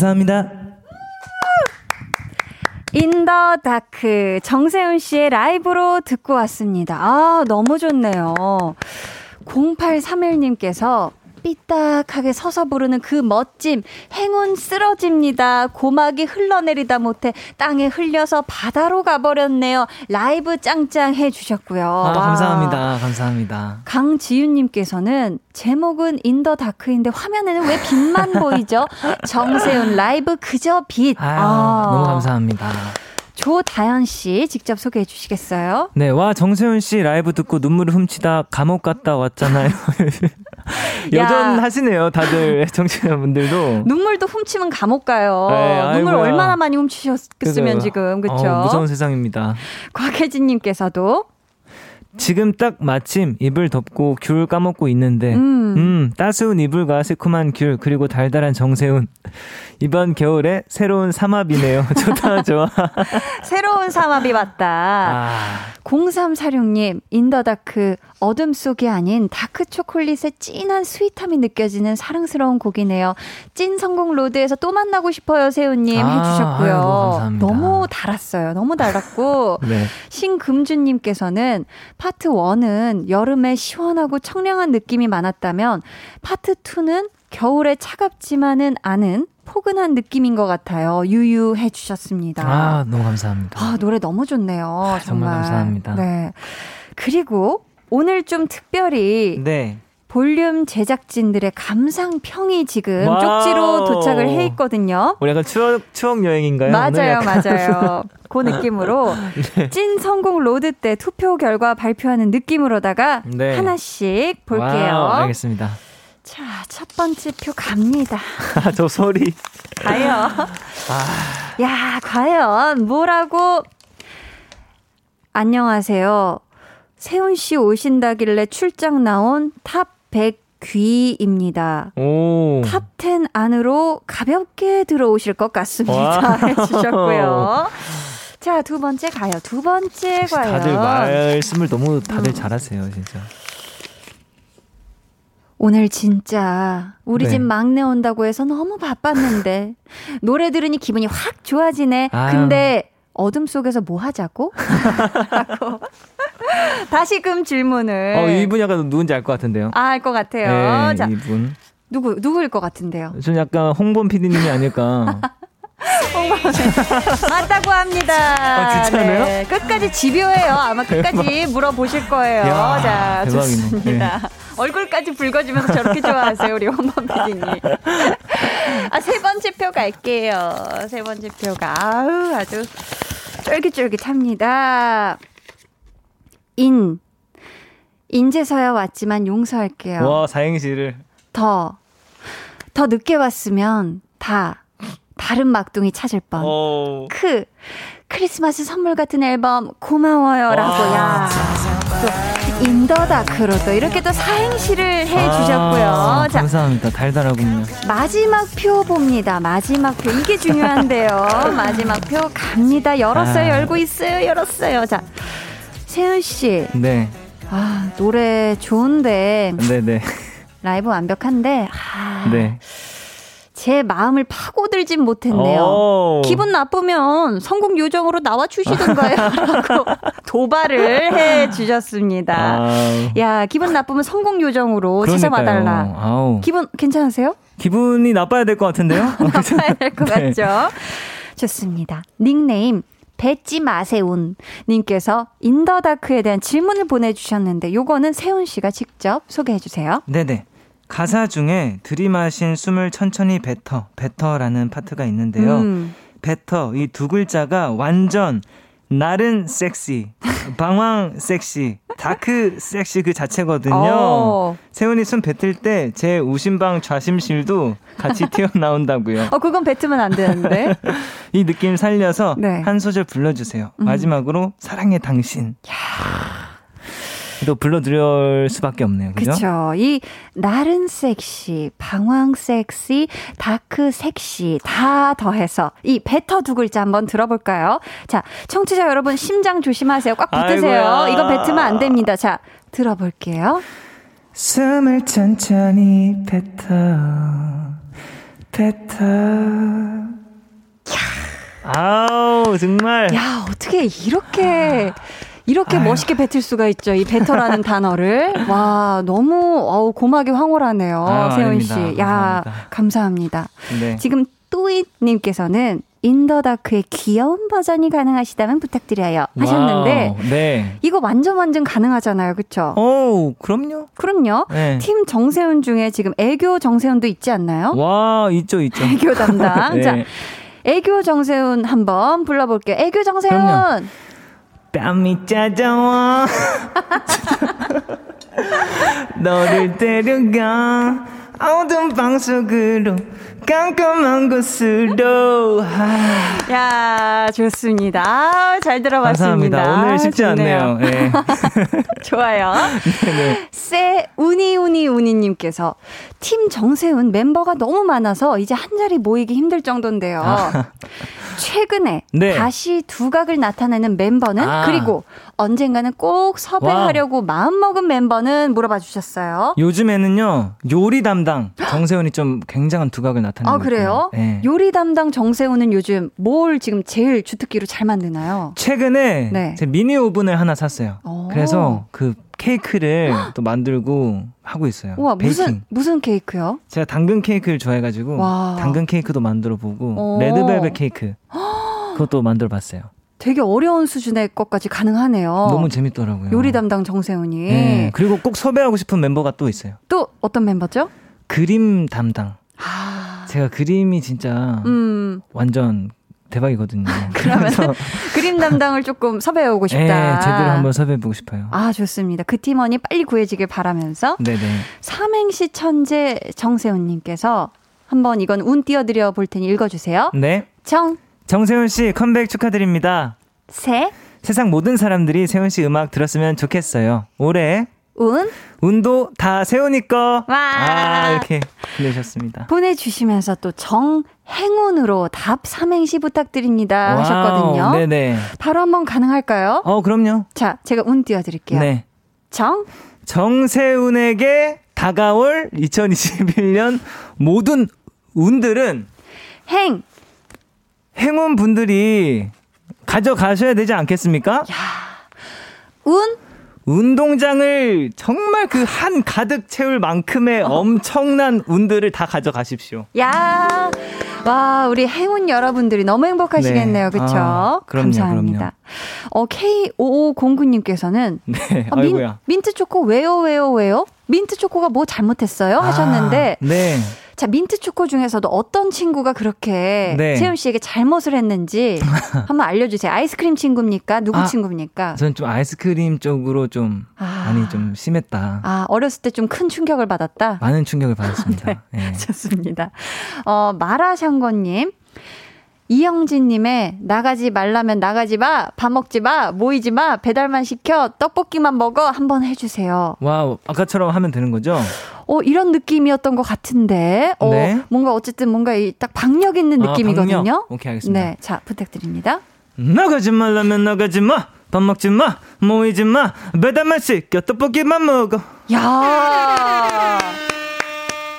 감사합니다. In the Dark 정세훈 씨의 라이브로 듣고 왔습니다. 아, 너무 좋네요. 0831님께서 삐딱하게 서서 부르는 그 멋짐, 행운 쓰러집니다. 고막이 흘러내리다 못해 땅에 흘려서 바다로 가버렸네요. 라이브 짱짱 해주셨고요. 아, 와. 감사합니다. 감사합니다. 강지윤님께서는 제목은 In the Dark인데 화면에는 왜 빛만 보이죠? 정세훈 라이브 그저 빛. 아유, 아. 너무 감사합니다. 조다연 씨 직접 소개해 주시겠어요? 네, 와, 정세훈 씨 라이브 듣고 눈물을 훔치다 감옥 갔다 왔잖아요. 여전하시네요, 다들 청취자분들도. 눈물도 훔치면 감옥 가요. 네, 눈물 아이고야. 얼마나 많이 훔치셨겠으면 그죠? 지금 그렇죠? 어, 무서운 세상입니다. 곽혜진님께서도 지금 딱 마침 이불 덮고 귤 까먹고 있는데, 음. 음, 따스운 이불과 새콤한 귤, 그리고 달달한 정세훈. 이번 겨울에 새로운 삼합이네요. 좋다, 좋아. 새로운 삼합이 왔다. 아, 0346님, In the Dark, 어둠 속이 아닌 다크 초콜릿의 진한 sweet함이 느껴지는 사랑스러운 곡이네요. 찐 성공 로드에서 또 만나고 싶어요, 세훈님 아, 해주셨고요. 아이고, 감사합니다. 너무 달았어요. 너무 달았고. 네. 신금주님께서는 파트 1은 여름에 시원하고 청량한 느낌이 많았다면 파트 2는 겨울에 차갑지만은 않은 포근한 느낌인 것 같아요. 유유해 주셨습니다. 아, 너무 감사합니다. 아, 노래 너무 좋네요. 정말. 정말 감사합니다. 네. 그리고 오늘 좀 특별히 네. 볼륨 제작진들의 감상평이 지금 와우. 쪽지로 도착을 해 있거든요. 우리 약간 추억, 추억 여행인가요? 맞아요? 맞아요. 그 느낌으로 네. 찐 성공 로드 때 투표 결과 발표하는 느낌으로다가 네. 하나씩 볼게요. 와우, 알겠습니다. 자, 첫 번째 표 갑니다. 저 소리. 과연. 아. 야, 과연 뭐라고? 안녕하세요. 세훈 씨 오신다길래 출장 나온 탑 100 귀입니다. 오. 탑10 안으로 가볍게 들어오실 것 같습니다. 와. 해주셨고요. 자, 두 번째 가요. 두 번째 과연. 다들 말씀을 너무 다들 잘하세요, 진짜. 오늘 진짜 우리 네. 집 막내 온다고 해서 너무 바빴는데 노래 들으니 기분이 확 좋아지네. 아유. 근데 어둠 속에서 뭐 하자고? 라고 다시금 질문을 어, 이분 약간 누군지 알 것 같은데요. 아, 알 것 같아요. 네, 자, 이분. 누구 누구일 것 같은데요? 전 약간 홍범 PD님이 아닐까. 맞다고 합니다. 아, 진짜네요? 네, 끝까지 집요해요. 아마 끝까지 물어보실 거예요. 야, 자, 대박이네. 좋습니다. 얼굴까지 붉어지면서 저렇게 좋아하세요, 우리 원범 PD님. 아, 세 번째 표 갈게요. 세 번째 표가. 아우, 아주 쫄깃쫄깃합니다. 인. 인제서야 왔지만 용서할게요. 와, 사행시를. 더. 더 늦게 왔으면 다. 다른 막둥이 찾을 뻔. 어. 크 크리스마스 선물 같은 앨범 고마워요라고 야. 또 In the Dark로 또 이렇게 또 사행시를 해 주셨고요. 아, 자, 감사합니다. 달달하군요. 마지막 표 봅니다. 마지막 표. 이게 중요한데요. 마지막 표 갑니다. 열었어요. 아. 열고 있어요. 열었어요. 자. 세훈 씨. 네. 아, 노래 좋은데 네네. 라이브 완벽한데 아, 네. 제 마음을 파고들진 못했네요. 오. 기분 나쁘면 성공 요정으로 나와 주시던가요? 라고 도발을 해 주셨습니다. 아우. 야, 기분 나쁘면 성공 요정으로 그러니까요. 찾아봐달라. 아우. 기분 괜찮으세요? 기분이 나빠야 될 것 같은데요? 나빠야 될것 네. 같죠? 좋습니다. 닉네임 배지 마세운 님께서 인더다크에 대한 질문을 보내주셨는데 요거는 세훈 씨가 직접 소개해 주세요. 네네. 가사 중에 들이마신 숨을 천천히 뱉어, 뱉어라는 파트가 있는데요. 음. 뱉어, 이 두 글자가 완전 나른 섹시, 방황 섹시, dark 섹시 그 자체거든요. 어. 세훈이 숨 뱉을 때 제 우심방 좌심실도 같이 튀어나온다고요. 어, 그건 뱉으면 안 되는데. 이 느낌 살려서 네. 한 소절 불러주세요. 마지막으로 사랑해 당신. 또 불러드릴 수밖에 없네요. 그죠? 그쵸. 이 나른 섹시, 방황 섹시, 다크 섹시 다 더해서 이 뱉어 두 글자 한번 들어볼까요? 자, 청취자 여러분 심장 조심하세요. 꽉 붙으세요. 아이고야. 이거 뱉으면 안 됩니다. 자, 들어볼게요. 숨을 천천히 뱉어 뱉어 아우 정말 야, 어떻게 이렇게 이렇게 멋있게 뱉을 수가 있죠. 이 뱉어라는 단어를. 와, 너무 어우 고막이 황홀하네요. 아유, 세훈 씨. 아닙니다. 야, 감사합니다. 감사합니다. 네. 지금 또잇님께서는 In the Dark의 귀여운 버전이 가능하시다면 부탁드려요 하셨는데 와우, 네. 이거 완전 완전 가능하잖아요, 그렇죠? 오 그럼요 그럼요. 네. 팀 정세훈 중에 지금 애교 정세훈도 있지 않나요? 와 있죠 있죠 애교 담당. 네. 자, 애교 정세훈 한번 불러볼게요. 애교 정세훈. 그럼요. 뺨이 짜져와. 너를 데려가 어두운 방 속으로 깜깜한 곳으로. 아, 야, 좋습니다. 아, 잘 들어봤습니다. 감사합니다. 오늘 쉽지 좋네요. 않네요. 예. 좋아요. 네네. 세 우니 우니 우니님께서 팀 정세훈 멤버가 너무 많아서 이제 한 자리 모이기 힘들 정도인데요. 최근에 네. 다시 두각을 나타내는 멤버는 아. 그리고 언젠가는 꼭 섭외하려고 마음먹은 멤버는 물어봐 주셨어요. 요즘에는요, 요리 담당 정세훈이 좀 굉장한 두각을 나타내고 아 그래요? 예. 요리 담당 정세훈은 요즘 뭘 지금 제일 주특기로 잘 만드나요? 최근에 네. 제 미니 오븐을 하나 샀어요. 오. 그래서 그 케이크를 또 만들고 하고 있어요. 우와 무슨. 무슨 케이크요? 제가 당근 케이크를 좋아해가지고 와. 당근 케이크도 만들어 보고 오. 레드벨벳 케이크 그것도 만들어 봤어요. 되게 어려운 수준의 것까지 가능하네요. 너무 재밌더라고요. 요리 담당 정세훈이 네. 그리고 꼭 섭외하고 싶은 멤버가 또 있어요. 또 어떤 멤버죠? 그림 담당. 아, 제가 그림이 진짜 음 완전 대박이거든요. 그러면 그림 담당을 조금 섭외해 오고 싶다. 예, 제대로 한번 섭외해 보고 싶어요. 아 좋습니다. 그 팀원이 빨리 구해지길 바라면서 네네. 삼행시 천재 정세운 님께서 한번 이건 운 띄워 드려 볼 테니 읽어 주세요. 네. 정, 정세운 씨 컴백 축하드립니다. 세, 세상 모든 사람들이 세운 씨 음악 들었으면 좋겠어요. 올해 운 운도 다 세운이 거. 와. 아, 이렇게 보내셨습니다. 보내주시면서 또 정 행운으로 답 삼행시 부탁드립니다 하셨거든요. wow, 네네. 바로 한번 가능할까요? 어, 그럼요. 자, 제가 운 띄워드릴게요. 네. 정, 정세훈에게 다가올 2021년 모든 운들은 행, 행운 분들이 가져가셔야 되지 않겠습니까? 운, 운동장을 정말 그 한 가득 채울 만큼의 엄청난 운들을 다 가져가십시오. 야, 와, 우리 행운 여러분들이 너무 행복하시겠네요. 네. 그쵸? 아, 그럼요, 감사합니다. 어, K5509님께서는 네, 어, 민. 민트 초코 왜요, 왜요, 왜요? 민트 초코가 뭐 잘못했어요? 하셨는데, 아, 네. 자, 민트 초코 중에서도 어떤 친구가 그렇게 네. 세훈 씨에게 잘못을 했는지 한번 알려주세요. 아이스크림 친구입니까? 누구 아, 친구입니까? 저는 좀 아이스크림 쪽으로 좀 아. 많이 좀 심했다. 아, 어렸을 때 좀 큰 충격을 받았다? 많은 충격을 받았습니다. 예. 좋습니다. 어, 마라샹궈님. 이영진님의 나가지 말라면 나가지 마, 밥 먹지 마, 모이지 마, 배달만 시켜, 떡볶이만 먹어 한번 해주세요. wow, 아까처럼 하면 되는 거죠? 어, 이런 느낌이었던 것 같은데, 어, 네. 뭔가 어쨌든 뭔가 이 딱 박력 있는 아, 느낌이거든요. 박력? 오케이, 알겠습니다. 네, 자 부탁드립니다. 나가지 말라면 나가지 마. 밥 먹지 마. 모이지 마. 배달만 시켜. 떡볶이만 먹어. 야,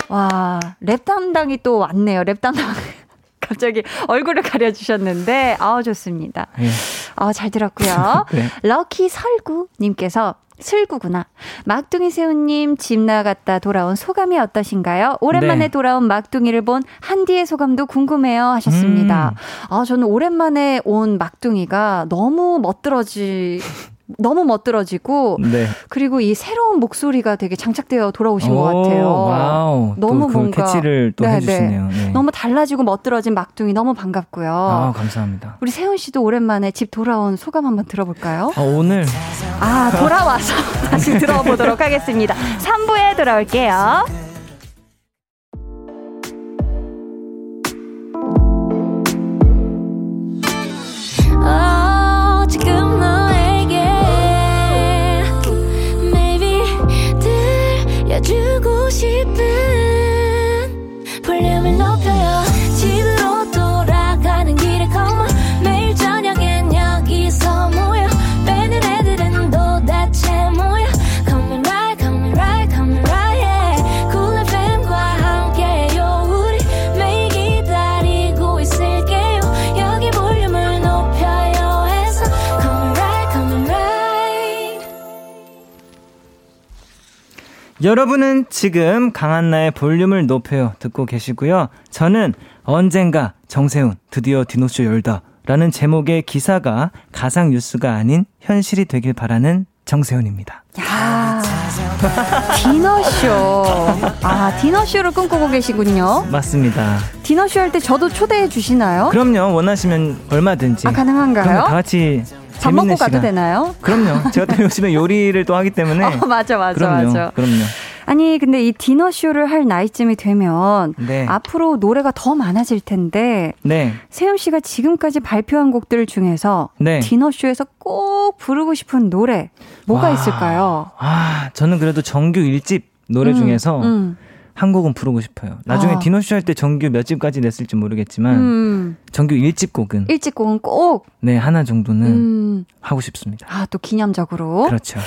와, 랩 담당이 또 왔네요. 랩 담당. 갑자기 얼굴을 가려주셨는데, 아 좋습니다. 예. 아, 잘 들었고요. 네. 럭키 설구님께서 슬구구나. 막둥이 세운님 집 나갔다 돌아온 소감이 어떠신가요? 오랜만에 네. 돌아온 막둥이를 본 한디의 소감도 궁금해요 하셨습니다. 음. 아, 저는 오랜만에 온 막둥이가 너무 멋들어지, 너무 멋들어지고, 네. 그리고 이 새로운 목소리가 되게 장착되어 돌아오신 것 오, 같아요. wow. 너무 또그 뭔가 캐치를 또 네, 해주시네요. 네. 너무 달라지고 멋들어진 막둥이 너무 반갑고요. 아, 감사합니다. 우리 세훈 씨도 오랜만에 집 돌아온 소감 한번 들어볼까요? 아, 오늘 아, 돌아와서 다시 들어보도록 하겠습니다. 3부에 돌아올게요. 여러분은 지금 강한나의 볼륨을 높여요 듣고 계시고요. 저는 언젠가 정세훈 드디어 디노쇼 열다 라는 제목의 기사가 가상 뉴스가 아닌 현실이 되길 바라는 정세훈입니다. 야 디너쇼. 아, 디너쇼를 꿈꾸고 계시군요. 맞습니다. 디너쇼 할 때 저도 초대해 주시나요? 그럼요. 원하시면 얼마든지. 아, 가능한가요? 그럼 다 같이 밥 먹고 가도 시간. 되나요? 그럼요. 제가 또 요즘에 요리를 또 하기 때문에. 어, 맞아, 맞아, 그럼요. 맞아. 그럼요. 아니, 근데 이 디너 쇼를 할 나이쯤이 되면 네. 앞으로 노래가 더 많아질 텐데 네. 세훈 씨가 지금까지 발표한 곡들 중에서 네. 디너 쇼에서 꼭 부르고 싶은 노래 뭐가 와. 있을까요? 아, 저는 그래도 정규 1집 노래 음, 중에서 음, 한 곡은 부르고 싶어요. 나중에 아. 디너쇼 할 때 정규 몇 집까지 냈을지 모르겠지만 음. 정규 1집 곡은 일집 곡은 꼭 네, 하나 정도는 음. 하고 싶습니다. 아, 또 기념적으로. 그렇죠.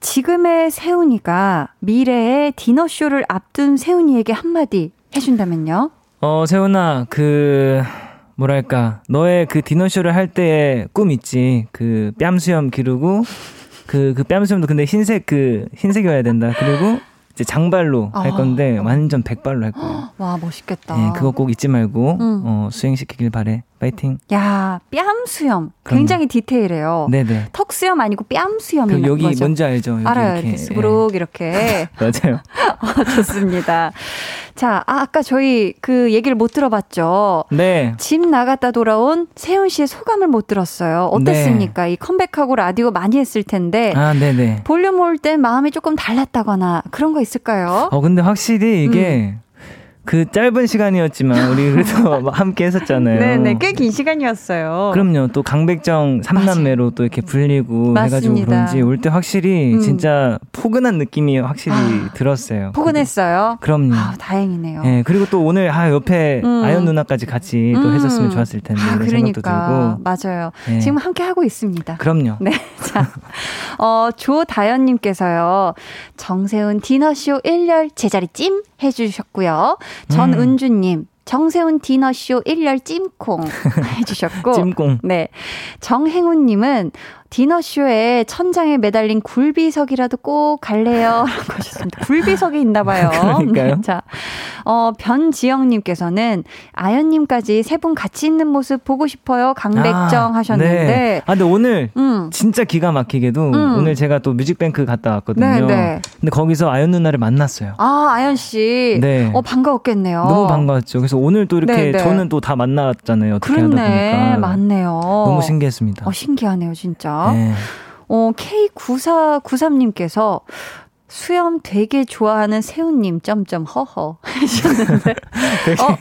지금의 세훈이가 미래의 디너쇼를 앞둔 세훈이에게 한마디 해준다면요? 어, 세훈아, 그, 뭐랄까, 너의 그 디너쇼를 할 때의 꿈 있지. 그, 뺨 수염 기르고, 그, 그 뺨 수염도 근데 흰색, 그, 흰색이어야 된다. 그리고, 이제 장발로 할 아. 건데, 완전 백발로 할 거예요. 와, 멋있겠다. 예, 그거 꼭 잊지 말고, 음. 어, 수행시키길 바래. 파이팅. 야, 뺨 수염. 그럼요. 굉장히 디테일해요. 네네. 턱 수염 아니고 뺨 수염이 그, 여기 거죠? 뭔지 알죠? 여기 알아요. 이렇게. 이렇게 스브룩 이렇게. 예. 맞아요. 어, 좋습니다. 자, 아, 아까 저희 그 얘기를 못 들어봤죠. 네. 집 나갔다 돌아온 세훈 씨의 소감을 못 들었어요. 어땠습니까? 이 컴백하고 라디오 많이 했을 텐데 아, 네네. 볼륨 올 때 마음이 조금 달랐다거나 그런 거 있을까요? 어, 근데 확실히 이게, 음. 그 짧은 시간이었지만, 우리 그래도 함께 했었잖아요. 네네, 꽤 긴 시간이었어요. 그럼요. 또 강백정 삼남매로 또 이렇게 불리고 해가지고. 그런지 올 때 확실히 음. 진짜 포근한 느낌이 확실히 들었어요. 포근했어요. 그럼요. 아, 다행이네요. 예, 그리고 또 오늘 아 옆에 음. 아연 누나까지 같이 또 음. 했었으면 좋았을 텐데 아, 이런 생각도 그러니까 들고. 맞아요. 예. 지금 함께 하고 있습니다. 그럼요. 네. 자, 어, 조다연님께서요, 정세훈 디너쇼 1열 제자리 찜 해주셨고요. 전은주님, 정세훈 디너쇼 1열 찜콩 해주셨고. 찜꽁. 네. 정행훈님은 디너쇼에 천장에 매달린 굴비석이라도 꼭 갈래요. 라고 하셨습니다. 굴비석이 있나 봐요. 그러니까요. 네, 자, 어, 변지영님께서는 아연님까지 세 분 같이 있는 모습 보고 싶어요. 강백정 아, 하셨는데. 네. 아 근데 오늘 음. 진짜 기가 막히게도 음. 오늘 제가 또 뮤직뱅크 갔다 왔거든요. 네, 네. 근데 거기서 아연 누나를 만났어요. 아, 아연 씨. 네. 어, 반가웠겠네요. 너무 반가웠죠. 그래서 오늘 또 이렇게 네, 네. 저는 또 다 만났잖아요. 어떻게 하다 그렇네. 보니까 맞네요. 너무 신기했습니다. 어, 신기하네요, 진짜. 네. 어, K9493님께서 수염 되게 좋아하는 세훈님, 점점, 허허. 하셨는데. 어,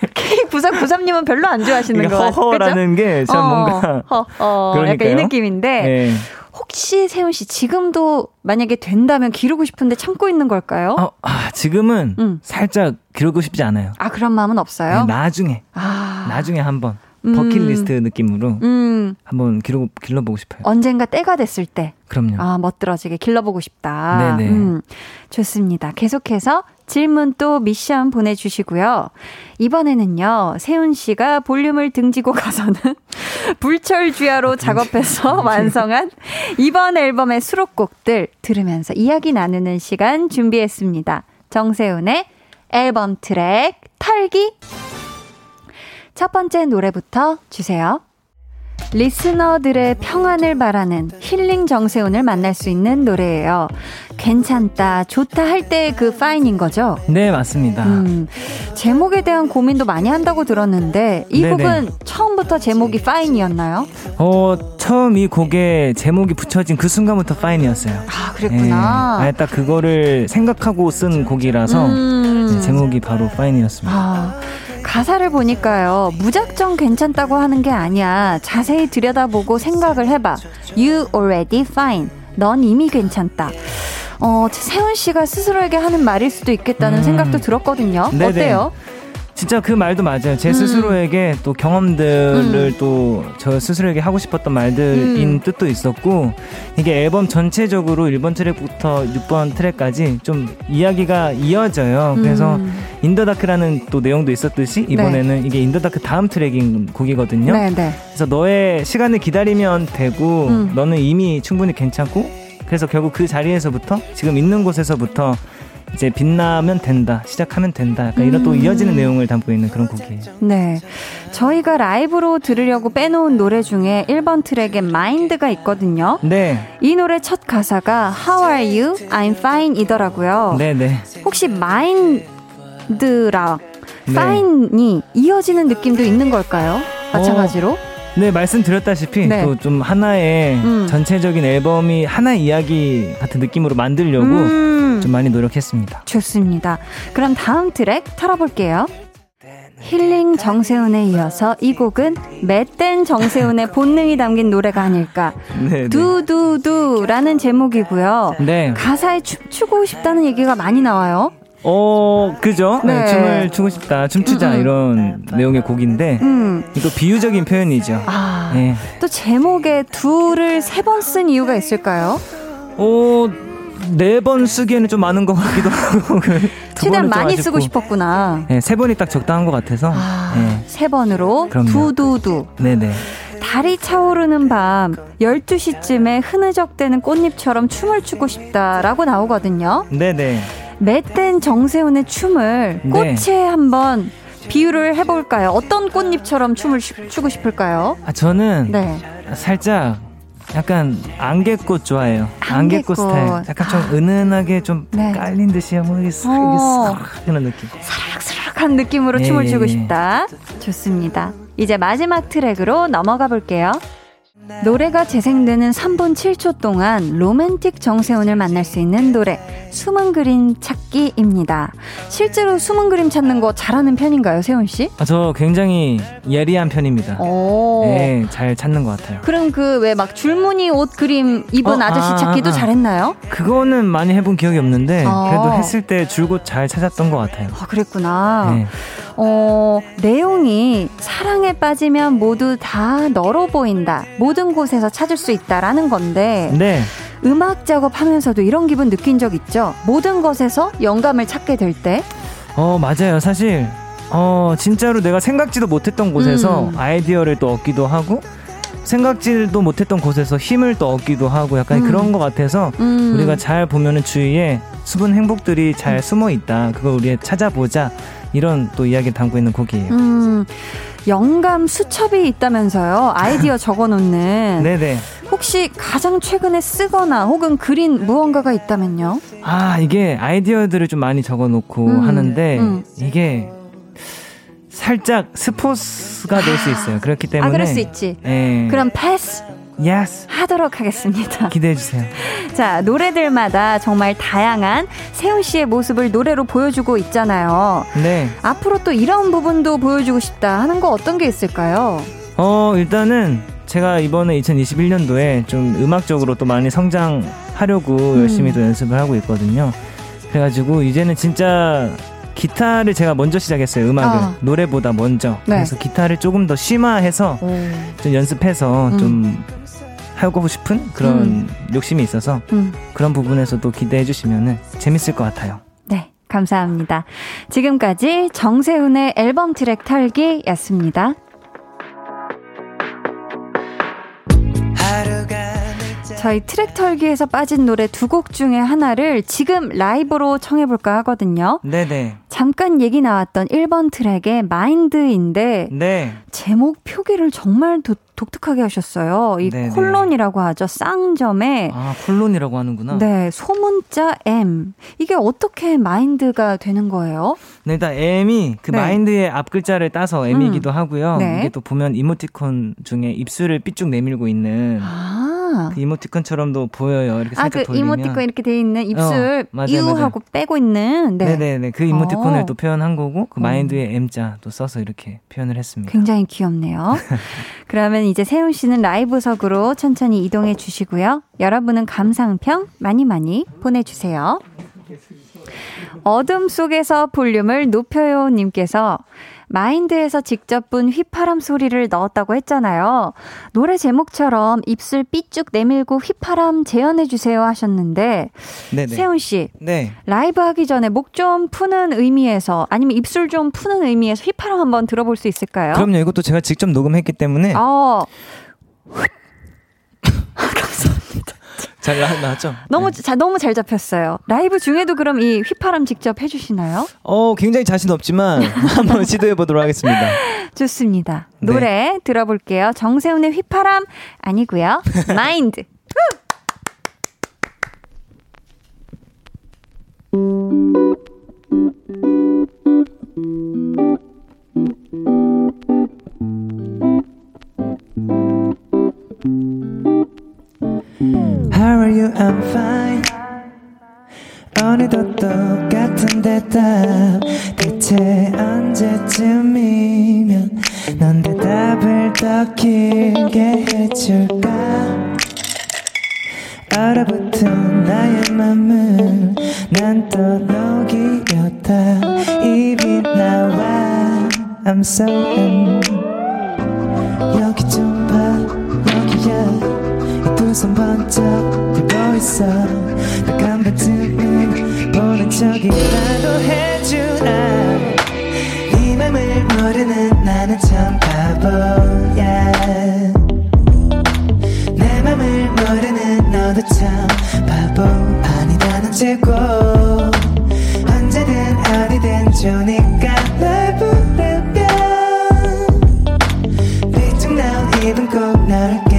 K9493님은 별로 안 좋아하시는 거 같아요. 허허라는 게참 뭔가 허허. 약간 이 그러니까요. 느낌인데. 네. 혹시 세훈 씨 지금도 만약에 된다면 기르고 싶은데 참고 있는 걸까요? 어, 아, 지금은 음. 살짝 기르고 싶지 않아요. 아, 그런 마음은 없어요? 네, 나중에 아. 나중에 한번 음. 버킷리스트 느낌으로 음, 한번 기르고 길러보고 싶어요. 언젠가 때가 됐을 때. 그럼요. 아, 멋들어지게 길러보고 싶다. 네네. 음, 좋습니다. 계속해서 질문 또 미션 보내주시고요. 이번에는요, 세훈 씨가 볼륨을 등지고 가서는 불철주야로 작업해서 완성한 이번 앨범의 수록곡들 들으면서 이야기 나누는 시간 준비했습니다. 정세훈의 앨범 트랙 털기. 첫 번째 노래부터 주세요. 리스너들의 평안을 바라는 힐링 정세훈을 만날 수 있는 노래예요. 괜찮다, 좋다 할 때 그 파인인 거죠? 네 맞습니다. 음, 제목에 대한 고민도 많이 한다고 들었는데 이 네네. 곡은 처음부터 제목이 파인이었나요? 어 처음 이 곡에 제목이 붙여진 그 순간부터 파인이었어요. 아, 그랬구나. 예, 딱 그거를 생각하고 쓴 곡이라서 음. 네, 제목이 바로 파인이었습니다. 아, 가사를 보니까요, 무작정 괜찮다고 하는 게 아니야. 자세히 들여다보고 생각을 해봐. You already fine. 넌 이미 괜찮다. 어, 세운 씨가 스스로에게 하는 말일 수도 있겠다는 음. 생각도 들었거든요. 네네. 어때요? 진짜 그 말도 맞아요. 제 음. 스스로에게 또 경험들을 또저 스스로에게 하고 싶었던 말들인 음. 뜻도 있었고 이게 앨범 전체적으로 1번 트랙부터 6번 트랙까지 좀 이야기가 이어져요. 그래서 음. In the Dark라는 또 내용도 있었듯이 이번에는 이게 In the Dark 다음 트랙인 곡이거든요. 네, 네. 그래서 너의 시간을 기다리면 되고 음. 너는 이미 충분히 괜찮고 그래서 결국 그 자리에서부터 지금 있는 곳에서부터 이제 빛나면 된다 시작하면 된다 약간 이런 또 음. 이어지는 내용을 담고 있는 그런 곡이에요. 네. 저희가 라이브로 들으려고 빼놓은 노래 중에 1번 트랙에 마인드가 있거든요. 네, 이 노래 첫 가사가 How are you? I'm fine 이더라고요. 네, 네. 혹시 마인드랑 네. fine이 이어지는 느낌도 있는 걸까요? 마찬가지로? 네, 말씀드렸다시피 네. 또좀 하나의 음. 전체적인 앨범이 하나의 이야기 같은 느낌으로 만들려고 음. 좀 많이 노력했습니다. 좋습니다. 그럼 다음 트랙 털어볼게요. 힐링 정세훈에 이어서 이 곡은 맷된 정세훈의 본능이 담긴 노래가 아닐까. 네, 네. 두두두라는 제목이고요. 네. 가사에 춤추고 싶다는 얘기가 많이 나와요. 어, 그죠? 네, 네. 춤을 추고 싶다, 춤추자 음, 음. 이런 내용의 곡인데 음. 이거 비유적인 표현이죠. 아. 네. 또 제목에 두를 세 번 쓴 이유가 있을까요? 어, 네 번 쓰기에는 좀 많은 것 같기도 하고 최대한 많이 아쉽고. 쓰고 싶었구나. 네, 세 번이 딱 적당한 것 같아서. 아, 네. 세 번으로 그럼요. 두두두. 네네. 달이 차오르는 밤 12시쯤에 흐느적대는 꽃잎처럼 춤을 추고 싶다라고 나오거든요. 네네. 맷된 정세훈의 춤을 네. 꽃에 한번 비유를 해볼까요? 어떤 꽃잎처럼 춤을 추, 추고 싶을까요? 아, 저는 네. 살짝 약간 안개꽃 좋아해요. 안개꽃. 안개꽃, 스타일. 약간 좀 은은하게 좀 네. 깔린 듯이 싹, 어. 그런 느낌. 사락사락한 느낌으로 예, 춤을 예, 추고 예. 싶다. 좋습니다. 이제 마지막 트랙으로 넘어가 볼게요. 노래가 재생되는 3분 7초 동안 로맨틱 정세운을 만날 수 있는 노래 숨은 그림 찾기입니다. 실제로 숨은 그림 찾는 거 잘하는 편인가요, 세운 씨? 아, 저 굉장히 예리한 편입니다. 오. 네, 잘 찾는 것 같아요. 그럼 그 왜 막 줄무늬 옷 그림 입은 어, 아저씨 아, 찾기도 아, 아. 잘했나요? 그거는 많이 해본 기억이 없는데 어. 그래도 했을 때 줄곧 잘 찾았던 것 같아요. 아, 그랬구나. 네. 어, 내용이 사랑에 빠지면 모두 다 너로 보인다. 모든 곳에서 찾을 수 있다라는 건데 네. 음악 작업하면서도 이런 기분 느낀 적 있죠? 모든 것에서 영감을 찾게 될 때. 어, 맞아요. 사실 어, 진짜로 내가 생각지도 못했던 곳에서 음. 아이디어를 또 얻기도 하고 생각지도 못했던 곳에서 힘을 또 얻기도 하고 약간 음. 그런 것 같아서 음. 우리가 잘 보면은 주위에 수분 행복들이 잘 숨어 있다. 그걸 우리 찾아보자. 이런 또 이야기를 담고 있는 곡이에요. 음, 영감 수첩이 있다면서요. 아이디어 적어놓는. 네네. 혹시 가장 최근에 쓰거나 혹은 그린 무언가가 있다면요? 아, 이게 아이디어들을 좀 많이 적어 놓고 음, 하는데 음. 이게 살짝 스포가 될 수 있어요. 그렇기 때문에 아, 그럴 수 있지. 예. 그럼 패스 yes. 하도록 하겠습니다. 기대해 주세요. 자, 노래들마다 정말 다양한 세운 씨의 모습을 노래로 보여주고 있잖아요. 네. 앞으로 또 이런 부분도 보여주고 싶다 하는 거 어떤 게 있을까요? 어, 일단은 제가 이번에 2021년도에 좀 음악적으로 또 많이 성장하려고 음. 열심히 또 연습을 하고 있거든요. 그래가지고 이제는 진짜 기타를 제가 먼저 시작했어요. 음악을. 아. 노래보다 먼저. 네. 그래서 기타를 조금 더 심화해서 좀 연습해서 음. 좀 하고 싶은 그런 욕심이 있어서 음. 그런 부분에서도 기대해 주시면 재밌을 것 같아요. 네, 감사합니다. 지금까지 정세훈의 앨범 트랙 털기였습니다. 저희 트랙 털기에서 빠진 노래 두 곡 중에 하나를 지금 라이브로 청해볼까 하거든요. 네네. 잠깐 얘기 나왔던 1번 트랙의 Mind인데 네. 제목 표기를 정말 도- 독특하게 하셨어요. 이 네네. 콜론이라고 하죠. 쌍점에 아, 콜론이라고 하는구나. 네, 소문자 M. 이게 어떻게 Mind가 되는 거예요? 네, 일단 M이 그 네. Mind의 앞 글자를 따서 M이기도 하고요. 네. 이게 또 보면 이모티콘 중에 입술을 삐쭉 내밀고 있는 아. 그 이모티콘처럼도 보여요. 이렇게 아, 그 돌리면. 이모티콘 이렇게 돼 있는 입술 어, 맞아요, 이우하고 빼고 있는 네. 네. 네그 이모티콘을 어. 또 표현한 거고 그 어. 마인드의 M자 또 써서 이렇게 표현을 했습니다. 굉장히 귀엽네요. 그러면 이제 세훈 씨는 라이브석으로 천천히 이동해 주시고요. 여러분은 감상평 많이 많이 보내주세요. 어둠 속에서 볼륨을 높여요 님께서 마인드에서 직접 분 휘파람 소리를 넣었다고 했잖아요. 노래 제목처럼 입술 삐쭉 내밀고 휘파람 재현해 주세요 하셨는데 네네. 세훈 씨 네. 라이브 하기 전에 목 좀 푸는 의미에서 아니면 입술 좀 푸는 의미에서 휘파람 한번 들어볼 수 있을까요? 그럼요. 이것도 제가 직접 녹음했기 때문에 어, 잘 나, 나왔죠? 너무 네. 자, 너무 잘 잡혔어요. 라이브 중에도 그럼 이 휘파람 직접 해주시나요? 어, 굉장히 자신 없지만 한번 시도해 보도록 하겠습니다. 좋습니다. 네. 노래 들어볼게요. 정세훈의 휘파람 아니고요. 마인드. I'm fine. 오늘도 똑같은 대답. 대체 언제쯤이면 넌 대답을 더 길게 해줄까? 얼어붙은 나의 맘을 난 또 녹이려다. 입이 나와. I'm so in. 여기 좀봐 여기야 손 번쩍 들고 있어. 나간 반쯤은 보는 척이라도 해주라 이 맘을 모르는 나는 참 바보야. 내 맘을 모르는 너도 참 바보. 아니다는 채고. 언제든 어디든 좋으니까 날 부르면. 비쭉 나온 입은 꼭 넣을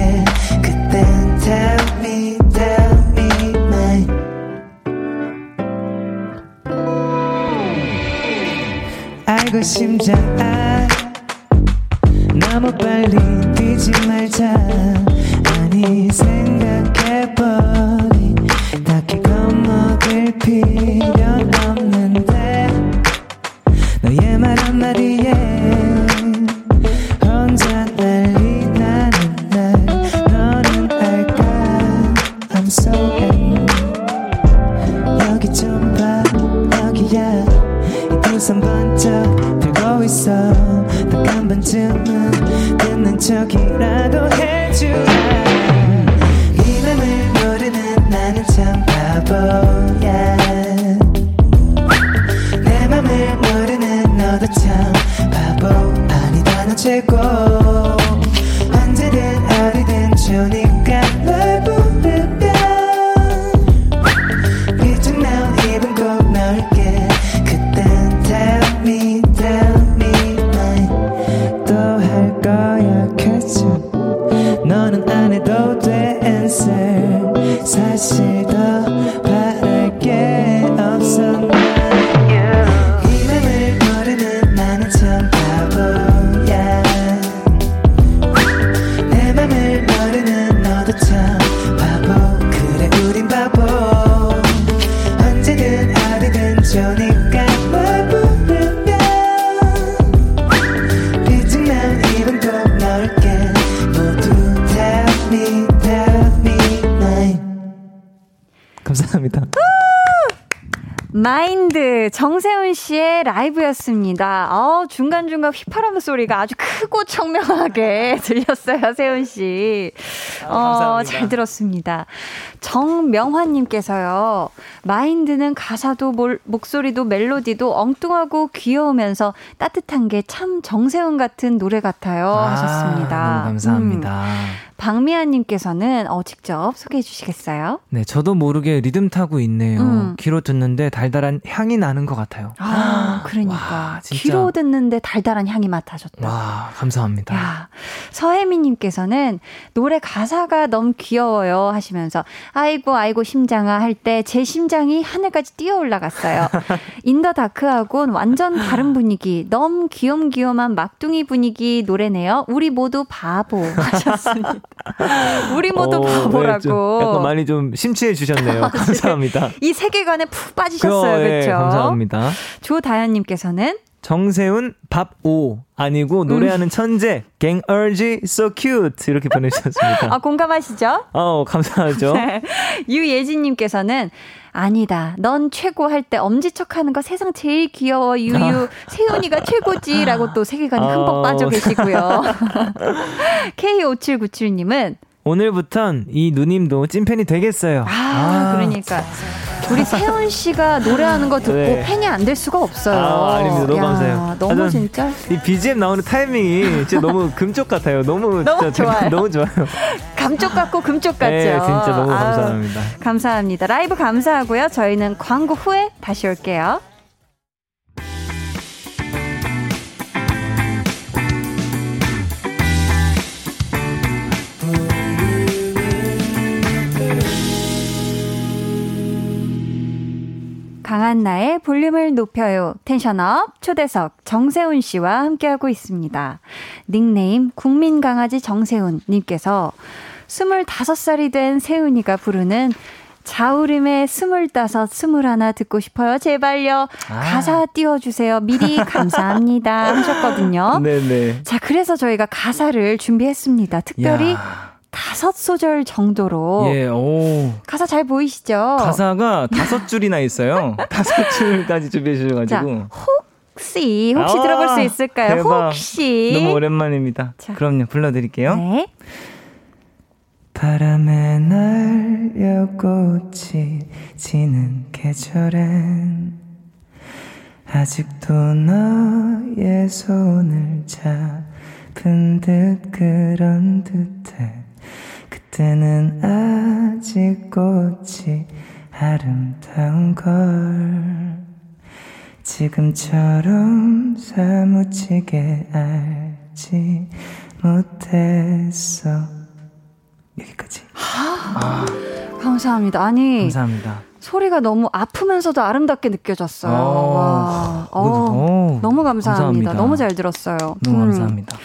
알고 심장 아 너무 빨리 뛰지 말자. 아니 생각 중간중간 휘파람 소리가 아주 크고 청명하게 들렸어요, 세훈 씨. 어, 감사합니다. 잘 들었습니다. 정명환님께서요, 마인드는 가사도 몰- 목소리도 멜로디도 엉뚱하고 귀여우면서 따뜻한 게 참 정세훈 같은 노래 같아요. 하셨습니다. 아, 너무 감사합니다. 음, 박미아님께서는 어, 직접 소개해 주시겠어요? 네, 저도 모르게 리듬 타고 있네요. 음. 귀로 듣는데 달달한 향이 나는 것 같아요. 아, 그러니까. 와. 귀로 듣는데 달달한 향이 맡아졌다. 와, 감사합니다. 야, 서혜미님께서는 노래 가사가 너무 귀여워요 하시면서 아이고 아이고 심장아 할 때 제 심장이 하늘까지 뛰어 올라갔어요. In the Dark하고는 완전 다른 분위기, 너무 귀염귀염한 막둥이 분위기 노래네요. 우리 모두 바보 하셨습니다. 우리 모두 오, 네, 좀 바보라고. 약간 많이 좀 심취해 주셨네요. 감사합니다. 이 세계관에 푹 빠지셨어요, 예, 그렇죠? 감사합니다. 조다현 님께서는 정세훈 밥오 아니고 노래하는 천재 갱 얼지 so cute 이렇게 보내주셨습니다. 아 공감하시죠? 어 감사하죠. 네. 유예진님께서는 아니다. 넌 최고 할 때 엄지척하는 거 세상 제일 귀여워 유유. 세훈이가 최고지라고 또 세계관에 흠뻑 어. 빠져 계시고요. K5797님은 오늘부턴 이 누님도 찐팬이 되겠어요. 아, 그러니까 우리 세훈 씨가 노래하는 거 듣고 네. 팬이 안 될 수가 없어요. 아, 아닙니다. 너무 야, 감사해요. 너무 하여튼 진짜 이 BGM 나오는 타이밍이 진짜 너무 금쪽 같아요. 너무, 너무 좋아요. 너무 좋아요. 감쪽 같고 금쪽 같죠. 네, 진짜 너무 아유, 감사합니다. 감사합니다. 라이브 감사하고요. 저희는 광고 후에 다시 올게요. 강한나의 볼륨을 높여요. tension up 초대석 정세운 씨와 함께하고 있습니다. 닉네임 국민 강아지 정세운 님께서 25살이 된 세운이가 부르는 자우림의 스물다섯, 스물하나 듣고 싶어요. 제발요. 아. 가사 띄워주세요. 미리 감사합니다. 하셨거든요. 네네. 자, 그래서 저희가 가사를 준비했습니다. 특별히 야. 다섯 소절 정도로. 예, 오. 가사 잘 보이시죠? 가사가 다섯 줄이나 있어요. 다섯 줄까지 준비해 주셔가지고. 혹시, 혹시 아, 들어볼 수 있을까요? 대박. 혹시. 너무 오랜만입니다. 자. 그럼요, 불러드릴게요. 네. 바람에 날려 꽃이 지는 계절엔 아직도 너의 손을 잡은 듯 그런 듯해 그때는 아직 꽃이 아름다운 걸 지금처럼 사무치게 알지 못했어 여기까지 아, 아. 감사합니다 아니 감사합니다 소리가 너무 아프면서도 아름답게 느껴졌어요. 오, 와. 어, 어. 오, 오, 너무 감사합니다. 감사합니다. 너무 잘 들었어요. 너무 음. 감사합니다.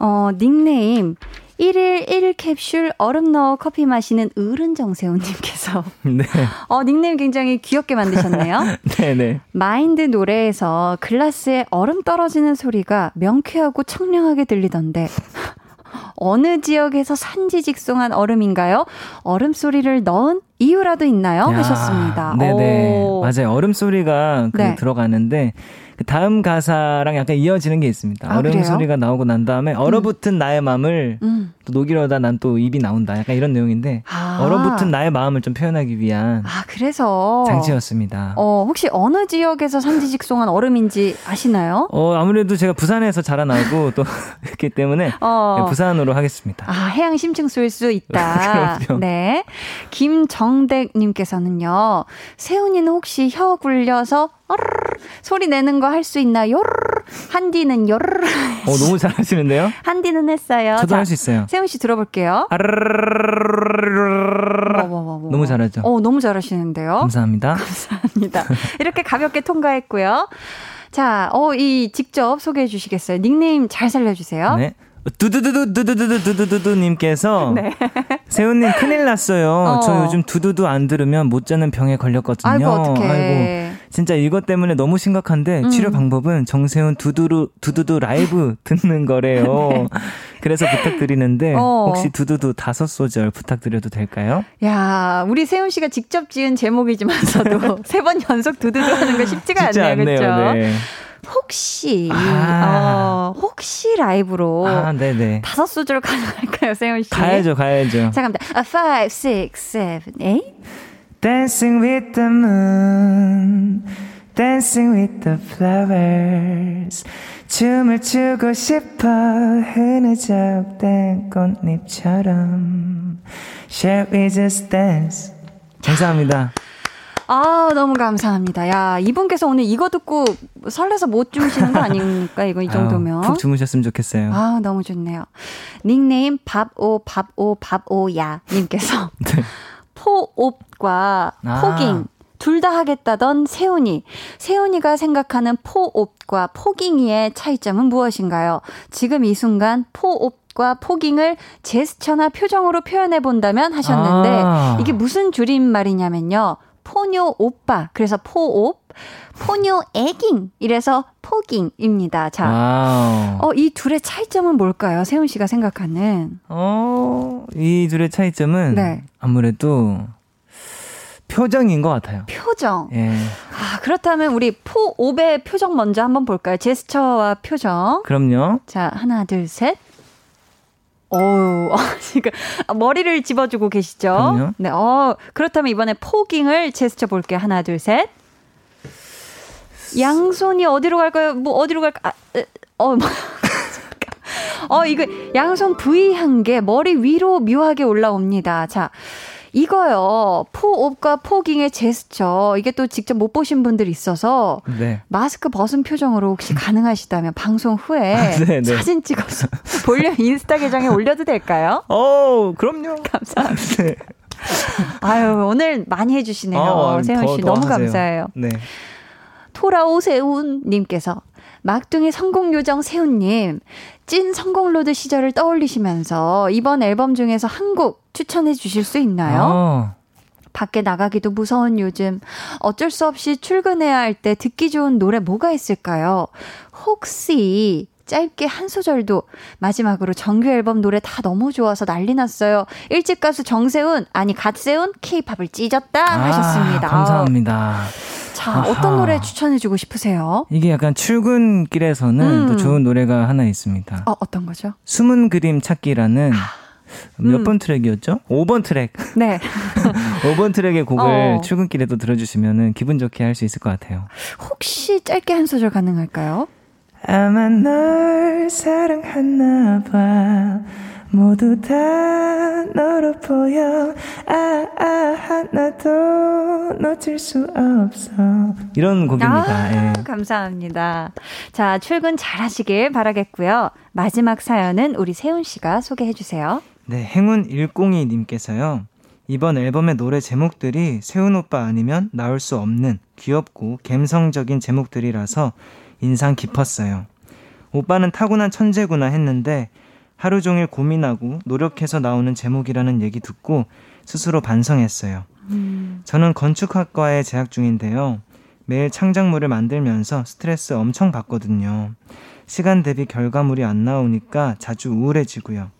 어, 닉네임 1일 1캡슐 얼음 넣어 커피 마시는 으른 정세훈님께서. 네. 어, 닉네임 굉장히 귀엽게 만드셨네요. 네네. 네. 마인드 노래에서 글라스에 얼음 떨어지는 소리가 명쾌하고 청량하게 들리던데. 어느 지역에서 산지직송한 얼음인가요? 얼음 소리를 넣은 이유라도 있나요? 야, 하셨습니다. 네네. 오. 맞아요. 얼음 소리가 그 네. 들어가는데 그 다음 가사랑 약간 이어지는 게 있습니다. 아, 얼음 그래요? 소리가 나오고 난 다음에 음. 얼어붙은 음. 나의 마음을 음. 또 녹이려다 난 또 입이 나온다. 약간 이런 내용인데 아. 얼어붙은 나의 마음을 좀 표현하기 위한 아 그래서 장치였습니다. 어 혹시 어느 지역에서 산지직송한 얼음인지 아시나요? 어 아무래도 제가 부산에서 자라나고 또 그렇기 때문에 어. 네, 부산으로 하겠습니다. 아 해양 심층 쏠 수 있다. 네 김정댁님께서는요 세훈이는 혹시 혀 굴려서 어~ 소리 내는 거 할 수 있나요? 한디는 요. 어 너무 잘하시는데요? 한디는 했어요. 저도 할 수 있어요. 세훈 씨 들어볼게요. 너무 잘하죠. 어 너무 잘하시는데요. 감사합니다. 감사합니다. 이렇게 가볍게 통과했고요. 자, 어 이 직접 소개해 주시겠어요? 닉네임 잘 살려주세요. 네. 두두두두두두두두두두님께서 네. 세훈님 큰일 났어요. 어. 저 요즘 두두두 안 들으면 못 자는 병에 걸렸거든요. 아이고 어떡해. 아이고 진짜 이것 때문에 너무 심각한데 음. 치료 방법은 정세훈 두두루 두두두 라이브 듣는 거래요. 그래서 부탁드리는데 네. 어. 혹시 두두두 다섯 소절 부탁드려도 될까요? 야, 우리 세훈 씨가 직접 지은 제목이지만서도 세 번 연속 두두두 하는 거 쉽지가 쉽지 않네요. 그렇죠? 네. 혹시 아. 어, 혹시 라이브로 아. 다섯 소절 가능할까요, 세훈 씨? 가야죠, 가야죠. 아, five, six, seven, eight. Dancing with the moon, dancing with the flowers. 춤을 추고 싶어 흐느적된 꽃잎처럼. Shall we just dance? 감사합니다. 아, 너무 감사합니다. 야, 이분께서 오늘 이거 듣고 설레서 못 주무시는 거 아닙니까? 이거 이 정도면. 아유, 푹 주무셨으면 좋겠어요. 아, 너무 좋네요. 닉네임 밥오 밥오 밥오야 님께서 네. 포옵과 아. 포깅 둘 다 하겠다던 세훈이. 세훈이가 생각하는 포옵과 포깅이의 차이점은 무엇인가요? 지금 이 순간 포옵 과 포깅을 제스처나 표정으로 표현해 본다면 하셨는데 아. 이게 무슨 줄임말이냐면요. 포뇨 오빠. 그래서 포옵, 포뇨 애깅. 이래서 포깅입니다. 자. wow. 어, 이 둘의 차이점은 뭘까요? 세운 씨가 생각하는. 어, 이 둘의 차이점은 네. 아무래도 표정인 것 같아요. 표정. 예. 아, 그렇다면 우리 포옵의 표정 먼저 한번 볼까요? 제스처와 표정. 그럼요. 자, 하나, 둘, 셋. 어우, 어, 지금 머리를 집어주고 계시죠? 그럼요. 네, 어, 그렇다면 이번에 포깅을 제스처 볼게요. 하나, 둘, 셋. 양손이 어디로 갈까요? 뭐, 어디로 갈까? 아, 으, 어, 뭐. 어, 이거 양손 V한 게 머리 위로 묘하게 올라옵니다. 자, 이거요. 포옵과 포깅의 제스처. 이게 또 직접 못 보신 분들이 있어서 네. 마스크 벗은 표정으로 혹시 가능하시다면 방송 후에 아, 네, 네. 사진 찍어서 볼륨 인스타 계정에 올려도 될까요? 어, 그럼요. 감사합니다. 네. 아유, 오늘 많이 해 주시네요. 어, 세훈 더, 씨더 너무 하세요. 감사해요. 네. 토라오세훈 님께서 막둥이 성공요정 세훈님 찐 성공로드 시절을 떠올리시면서 이번 앨범 중에서 한 곡 추천해 주실 수 있나요? 어, 밖에 나가기도 무서운 요즘 어쩔 수 없이 출근해야 할 때 듣기 좋은 노래 뭐가 있을까요? 혹시 짧게 한 소절도 마지막으로 정규 앨범 노래 다 너무 좋아서 난리 났어요. 일집 가수 정세훈 아니 갓세훈 케이팝을 찢었다 하셨습니다. 아, 감사합니다. 자 아하. 어떤 노래 추천해주고 싶으세요? 이게 약간 출근길에서는 음. 또 좋은 노래가 하나 있습니다. 어 어떤 거죠? 숨은 그림 찾기라는 몇 음. 번 트랙이었죠? 5번 트랙. 네 5번 트랙의 곡을 어. 출근길에도 들어주시면 기분 좋게 할 수 있을 것 같아요. 혹시 짧게 한 소절 가능할까요? 아마 널 사랑하나 봐 모두 다 너로 보여 아, 아 하나도 놓칠 수 없어 이런 곡입니다. 아, 예. 감사합니다. 자, 출근 잘 하시길 바라겠고요. 마지막 사연은 우리 세훈 씨가 소개해 주세요. 네, 행운 102 님께서요. 이번 앨범의 노래 제목들이 세훈 오빠 아니면 나올 수 없는 귀엽고 감성적인 제목들이라서 인상 깊었어요. 오빠는 타고난 천재구나 했는데 하루 종일 고민하고 노력해서 나오는 제목이라는 얘기 듣고 스스로 반성했어요. 저는 건축학과에 재학 중인데요. 매일 창작물을 만들면서 스트레스 엄청 받거든요. 시간 대비 결과물이 안 나오니까 자주 우울해지고요.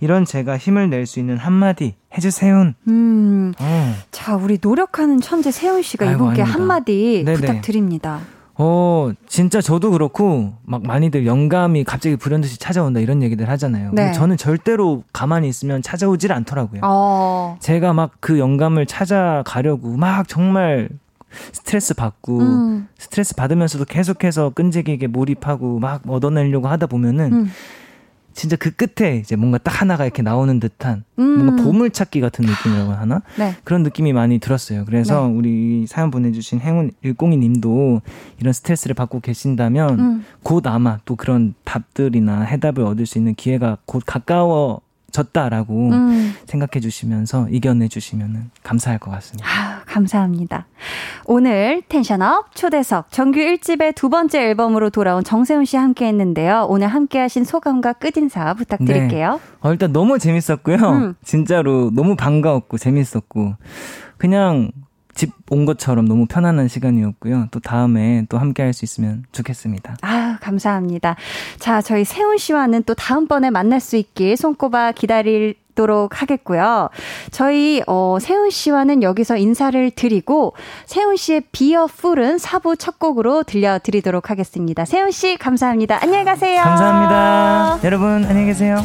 이런 제가 힘을 낼 수 있는 한마디 해주세요. 음, 어, 자, 우리 노력하는 천재 세훈 씨가 아이고, 이분께 아닙니다. 한마디 네네. 부탁드립니다. 어, 진짜 저도 그렇고 막 많이들 영감이 갑자기 불현듯이 찾아온다 이런 얘기들 하잖아요. 네. 저는 절대로 가만히 있으면 찾아오질 않더라고요. 어, 제가 막 그 영감을 찾아가려고 막 정말 스트레스 받고 음, 스트레스 받으면서도 계속해서 끈질기게 몰입하고 막 얻어내려고 하다 보면은 음, 진짜 그 끝에 이제 뭔가 딱 하나가 이렇게 나오는 듯한 음. 뭔가 보물 찾기 같은 느낌이라고 하나? 네. 그런 느낌이 많이 들었어요. 그래서 네. 우리 사연 보내주신 행운 102 님도 이런 스트레스를 받고 계신다면 음. 곧 아마 또 그런 답들이나 해답을 얻을 수 있는 기회가 곧 가까워 졌다라고 음. 생각해 주시면서 이겨내 주시면 감사할 것 같습니다. 아, 감사합니다. 오늘 텐션업 초대석 정규 1집의 두 번째 앨범으로 돌아온 정세훈 씨 함께 했는데요. 오늘 함께 하신 소감과 끝인사 부탁드릴게요. 어, 일단 너무 재밌었고요. 음. 진짜로 너무 반가웠고 재밌었고 그냥 집 온 것처럼 너무 편안한 시간이었고요. 또 다음에 또 함께 할 수 있으면 좋겠습니다. 아, 감사합니다. 자, 저희 세훈 씨와는 또 다음번에 만날 수 있길 손꼽아 기다리도록 하겠고요. 저희, 어, 세훈 씨와는 여기서 인사를 드리고, 세훈 씨의 비어 풀은 4부 첫 곡으로 들려드리도록 하겠습니다. 세훈 씨, 감사합니다. 안녕히 가세요. 감사합니다. 여러분 안녕히 계세요.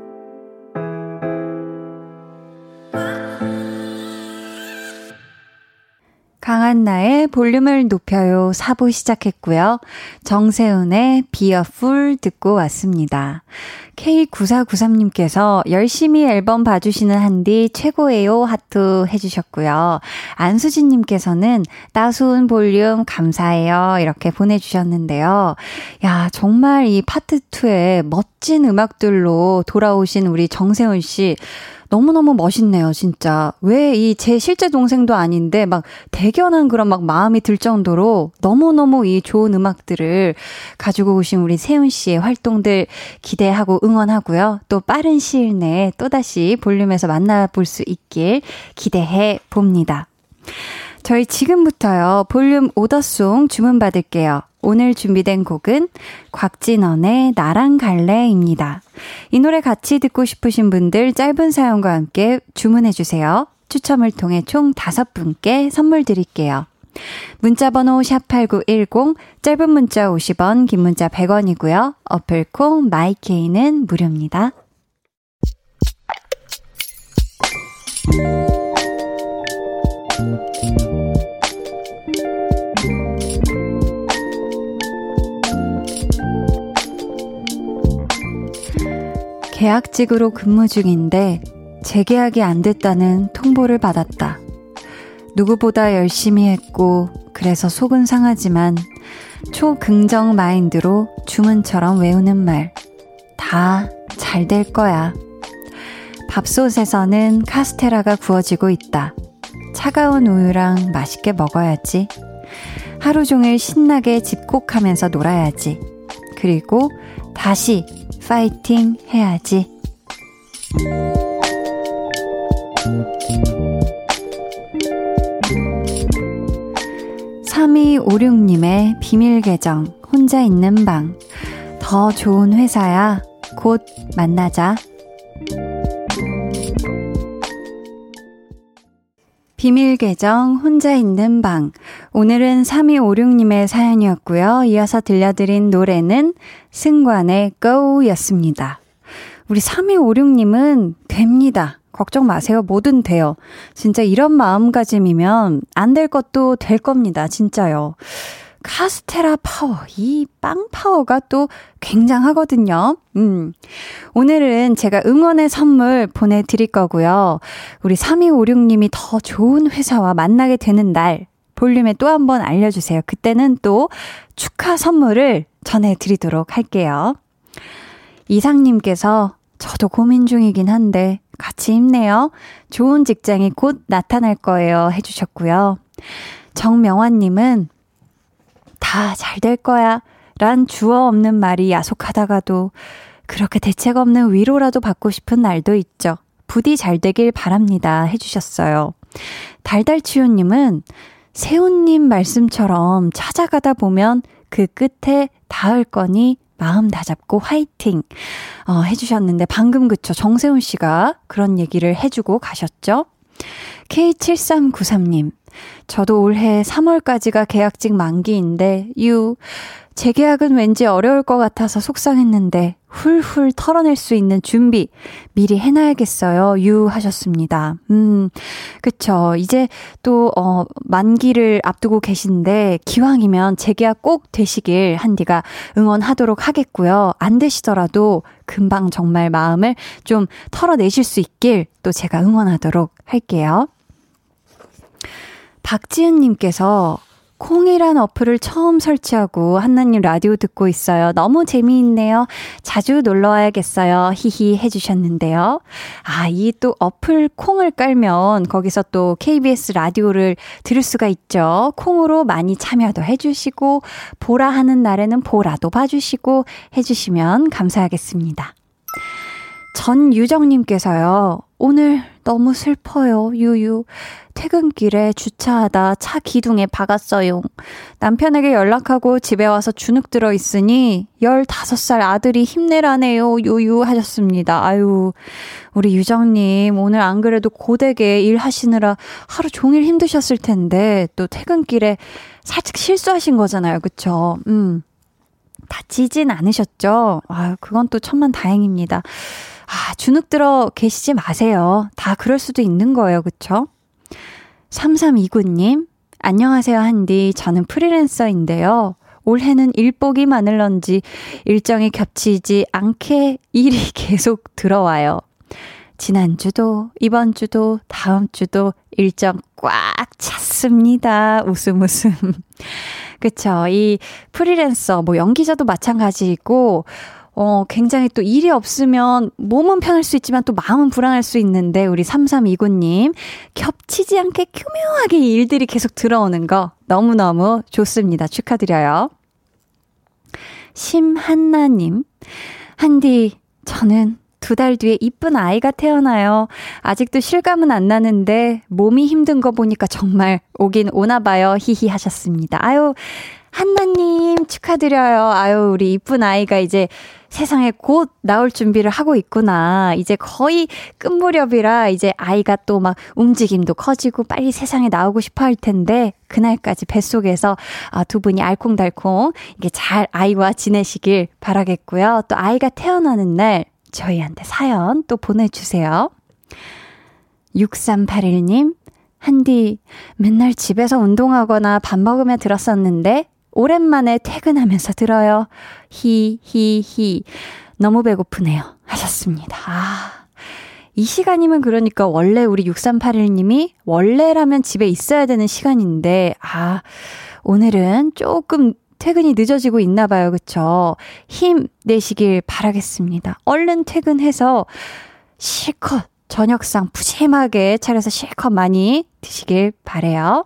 강한 나의 볼륨을 높여요 4부 시작했고요. 정세훈의 비어풀 듣고 왔습니다. K9493님께서 열심히 앨범 봐주시는 한디 최고예요 하트 해주셨고요. 안수진님께서는 따스운 볼륨 감사해요 이렇게 보내주셨는데요. 야 정말 이 파트 2의 멋 진 음악들로 돌아오신 우리 정세훈 씨 너무너무 멋있네요, 진짜. 왜 이 제 실제 동생도 아닌데 막 대견한 그런 막 마음이 들 정도로 너무너무 이 좋은 음악들을 가지고 오신 우리 세훈 씨의 활동들 기대하고 응원하고요. 또 빠른 시일 내에 또다시 볼륨에서 만나볼 수 있길 기대해 봅니다. 저희 지금부터요, 볼륨 오더송 주문 받을게요. 오늘 준비된 곡은 곽진원의 나랑 갈래입니다. 이 노래 같이 듣고 싶으신 분들 짧은 사연과 함께 주문해주세요. 추첨을 통해 총 다섯 분께 선물 드릴게요. 문자번호 샵8910, 짧은 문자 50원, 긴 문자 100원이고요. 어플콩, 마이케이는 무료입니다. 계약직으로 근무 중인데 재계약이 안 됐다는 통보를 받았다. 누구보다 열심히 했고 그래서 속은 상하지만 초긍정 마인드로 주문처럼 외우는 말. 다 잘 될 거야. 밥솥에서는 카스테라가 구워지고 있다. 차가운 우유랑 맛있게 먹어야지. 하루 종일 신나게 집콕하면서 놀아야지. 그리고 다시 파이팅 해야지. 3256님의 비밀 계정, 혼자 있는 방. 더 좋은 회사야. 곧 만나자. 비밀 계정 혼자 있는 방. 오늘은 3256님의 사연이었고요. 이어서 들려드린 노래는 승관의 Go 였습니다. 우리 3256님은 됩니다. 걱정 마세요. 뭐든 돼요. 진짜 이런 마음가짐이면 안 될 것도 될 겁니다. 진짜요. 카스테라 파워, 이 빵 파워가 또 굉장하거든요. 음. 오늘은 제가 응원의 선물 보내드릴 거고요. 우리 3256님이 더 좋은 회사와 만나게 되는 날, 볼륨에 또 한 번 알려주세요. 그때는 또 축하 선물을 전해드리도록 할게요. 이상님께서 저도 고민 중이긴 한데 같이 힘내요. 좋은 직장이 곧 나타날 거예요. 해주셨고요. 정명환님은 다 잘 될 거야. 란 주어 없는 말이 야속하다가도 그렇게 대책 없는 위로라도 받고 싶은 날도 있죠. 부디 잘 되길 바랍니다. 해주셨어요. 달달치유님은 세훈님 말씀처럼 찾아가다 보면 그 끝에 닿을 거니 마음 다잡고 화이팅 어, 해주셨는데 방금 그쵸 정세훈 씨가 그런 얘기를 해주고 가셨죠. K7393님 저도 올해 3월까지가 계약직 만기인데 유 재계약은 왠지 어려울 것 같아서 속상했는데 훌훌 털어낼 수 있는 준비 미리 해놔야겠어요. 유 하셨습니다. 음, 그쵸. 이제 또, 어, 만기를 앞두고 계신데 기왕이면 재계약 꼭 되시길 한디가 응원하도록 하겠고요. 안 되시더라도 금방 정말 마음을 좀 털어내실 수 있길 또 제가 응원하도록 할게요. 박지은님께서 콩이란 어플을 처음 설치하고 한나님 라디오 듣고 있어요. 너무 재미있네요. 자주 놀러 와야겠어요. 히히 해주셨는데요. 아, 이 또 어플 콩을 깔면 거기서 또 KBS 라디오를 들을 수가 있죠. 콩으로 많이 참여도 해주시고, 보라 하는 날에는 보라도 봐주시고 해주시면 감사하겠습니다. 전유정님께서요, 오늘 너무 슬퍼요, 유유. 퇴근길에 주차하다 차 기둥에 박았어요. 남편에게 연락하고 집에 와서 주눅 들어 있으니 15살 아들이 힘내라네요, 유유 하셨습니다. 아유, 우리 유정님, 오늘 안 그래도 고되게 일하시느라 하루 종일 힘드셨을 텐데, 또 퇴근길에 살짝 실수하신 거잖아요, 그쵸? 음. 다치진 않으셨죠? 아, 그건 또 천만 다행입니다. 아, 주눅 들어 계시지 마세요. 다 그럴 수도 있는 거예요. 그쵸? 3329님, 안녕하세요, 한디. 저는 프리랜서인데요. 올해는 일복이 많을런지 일정이 겹치지 않게 일이 계속 들어와요. 지난주도, 이번주도, 다음주도 일정 꽉 찼습니다. 웃음 웃음. 그쵸. 이 프리랜서, 뭐 연기자도 마찬가지이고, 어, 굉장히 또 일이 없으면 몸은 편할 수 있지만 또 마음은 불안할 수 있는데 우리 3329님 겹치지 않게 교묘하게 일들이 계속 들어오는 거 너무너무 좋습니다. 축하드려요. 심한나님, 한디, 저는 두달 뒤에 이쁜 아이가 태어나요. 아직도 실감은 안 나는데 몸이 힘든 거 보니까 정말 오긴 오나 봐요. 히히 하셨습니다. 아유, 한나님 축하드려요. 아유, 우리 이쁜 아이가 이제 세상에 곧 나올 준비를 하고 있구나. 이제 거의 끝 무렵이라 이제 아이가 또 막 움직임도 커지고 빨리 세상에 나오고 싶어 할 텐데 그날까지 뱃속에서 아, 두 분이 알콩달콩 이게 잘 아이와 지내시길 바라겠고요. 또 아이가 태어나는 날 저희한테 사연 또 보내주세요. 6381님, 한디, 맨날 집에서 운동하거나 밥 먹으며 들었었는데, 오랜만에 퇴근하면서 들어요. 히, 히, 히. 너무 배고프네요. 하셨습니다. 아. 이 시간이면 그러니까 원래 우리 6381님이 원래라면 집에 있어야 되는 시간인데, 아, 오늘은 조금 퇴근이 늦어지고 있나 봐요. 그쵸? 힘 내시길 바라겠습니다. 얼른 퇴근해서 실컷 저녁상 푸짐하게 차려서 실컷 많이 드시길 바래요.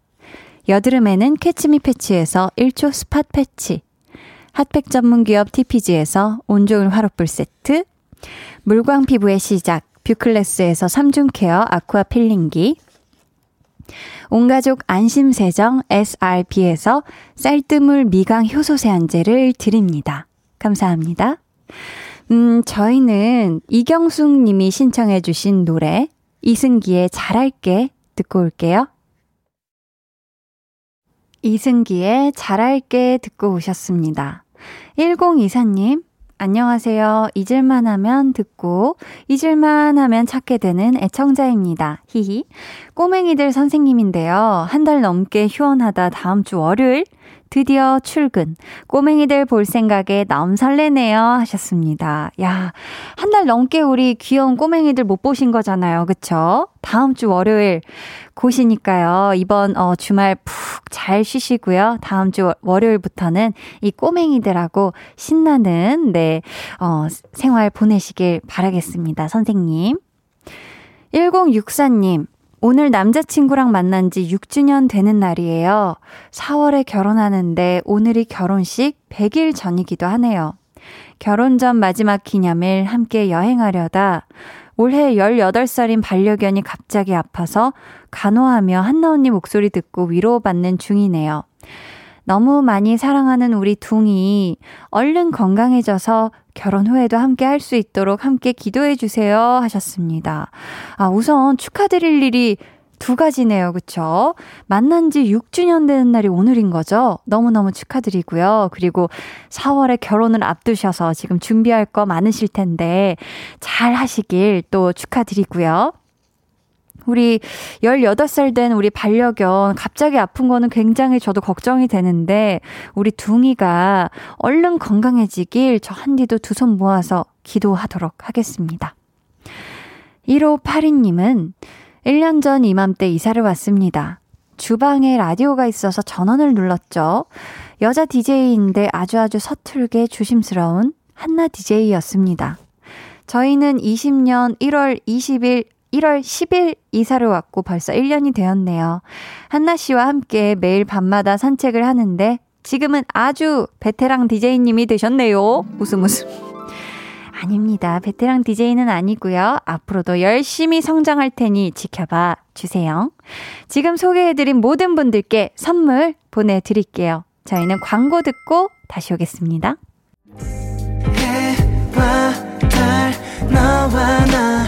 여드름에는 캐치미 패치에서 1초 스팟 패치, 핫팩 전문 기업 TPG에서 온종일 화롯불 세트, 물광 피부의 시작 뷰클래스에서 3중 케어 아쿠아 필링기, 온가족 안심세정 SRP에서 쌀뜨물 미강 효소 세안제를 드립니다. 감사합니다. 음, 저희는 이경숙 님이 신청해주신 노래, 이승기의 잘할게 듣고 올게요. 이승기의 잘할게 듣고 오셨습니다. 1024님, 안녕하세요. 잊을만 하면 듣고, 잊을만 하면 찾게 되는 애청자입니다. 히히. 꼬맹이들 선생님인데요. 한 달 넘게 휴원하다 다음 주 월요일, 드디어 출근. 꼬맹이들 볼 생각에 너무 설레네요. 하셨습니다. 야, 한 달 넘게 우리 귀여운 꼬맹이들 못 보신 거잖아요. 그쵸? 다음 주 월요일 고시니까요. 이번 어, 주말 푹 잘 쉬시고요. 다음 주 월요일부터는 이 꼬맹이들하고 신나는 네, 어, 생활 보내시길 바라겠습니다. 선생님. 1064님, 오늘 남자친구랑 만난 지 6주년 되는 날이에요. 4월에 결혼하는데 오늘이 결혼식 100일 전이기도 하네요. 결혼 전 마지막 기념일 함께 여행하려다 올해 18살인 반려견이 갑자기 아파서 간호하며 한나 언니 목소리 듣고 위로받는 중이네요. 너무 많이 사랑하는 우리 둥이 얼른 건강해져서 결혼 후에도 함께 할 수 있도록 함께 기도해 주세요 하셨습니다. 아, 우선 축하드릴 일이 두 가지네요. 그쵸? 만난 지 6주년 되는 날이 오늘인 거죠? 너무너무 축하드리고요. 그리고 4월에 결혼을 앞두셔서 지금 준비할 거 많으실 텐데 잘 하시길 또 축하드리고요. 우리 18살 된 우리 반려견 갑자기 아픈 거는 굉장히 저도 걱정이 되는데 우리 둥이가 얼른 건강해지길 저 한디도 두 손 모아서 기도하도록 하겠습니다. 1582님은 1년 전 이맘때 이사를 왔습니다. 주방에 라디오가 있어서 전원을 눌렀죠. 여자 DJ인데 아주 아주 서툴게 조심스러운 한나 DJ였습니다. 저희는 20년 1월 20일 1월 10일 이사를 왔고 벌써 1년이 되었네요. 한나 씨와 함께 매일 밤마다 산책을 하는데 지금은 아주 베테랑 DJ님이 되셨네요. 웃음 웃음. 아닙니다. 베테랑 DJ는 아니고요. 앞으로도 열심히 성장할 테니 지켜봐 주세요. 지금 소개해드린 모든 분들께 선물 보내드릴게요. 저희는 광고 듣고 다시 오겠습니다. 해와 달, 너와 나,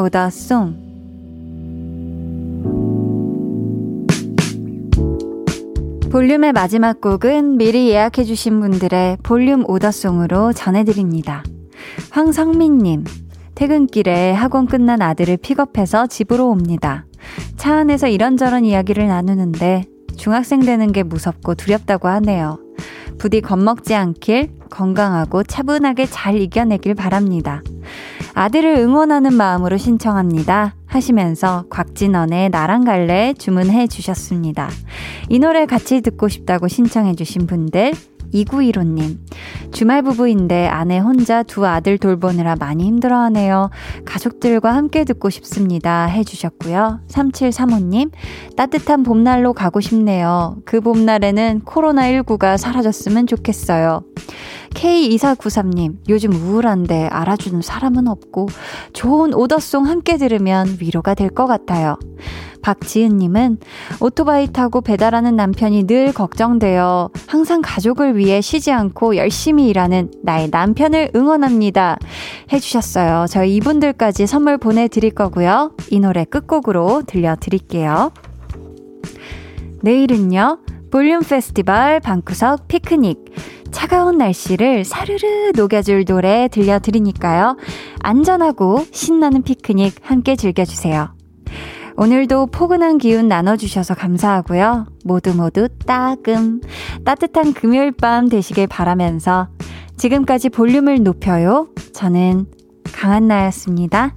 오더송 볼륨의 마지막 곡은 미리 예약해주신 분들의 볼륨 오더송으로 전해드립니다. 황성민님, 퇴근길에 학원 끝난 아들을 픽업해서 집으로 옵니다. 차 안에서 이런저런 이야기를 나누는데 중학생 되는 게 무섭고 두렵다고 하네요. 부디 겁먹지 않길 건강하고 차분하게 잘 이겨내길 바랍니다. 아들을 응원하는 마음으로 신청합니다. 하시면서 곽진원의 나랑 갈래 주문해 주셨습니다. 이 노래 같이 듣고 싶다고 신청해 주신 분들 2915님, 주말 부부인데 아내 혼자 두 아들 돌보느라 많이 힘들어하네요. 가족들과 함께 듣고 싶습니다. 해주셨고요. 3735님, 따뜻한 봄날로 가고 싶네요. 그 봄날에는 코로나19가 사라졌으면 좋겠어요. K2493님, 요즘 우울한데 알아주는 사람은 없고 좋은 오더송 함께 들으면 위로가 될 것 같아요. 박지은님은 오토바이 타고 배달하는 남편이 늘 걱정되어 항상 가족을 위해 쉬지 않고 열심히 일하는 나의 남편을 응원합니다. 해주셨어요. 저희 이분들까지 선물 보내드릴 거고요. 이 노래 끝곡으로 들려드릴게요. 내일은요, 볼륨 페스티벌 방구석 피크닉. 차가운 날씨를 사르르 녹여줄 노래 들려드리니까요. 안전하고 신나는 피크닉 함께 즐겨주세요. 오늘도 포근한 기운 나눠주셔서 감사하고요. 모두 모두 따끔, 따뜻한 금요일 밤 되시길 바라면서 지금까지 볼륨을 높여요. 저는 강한나였습니다.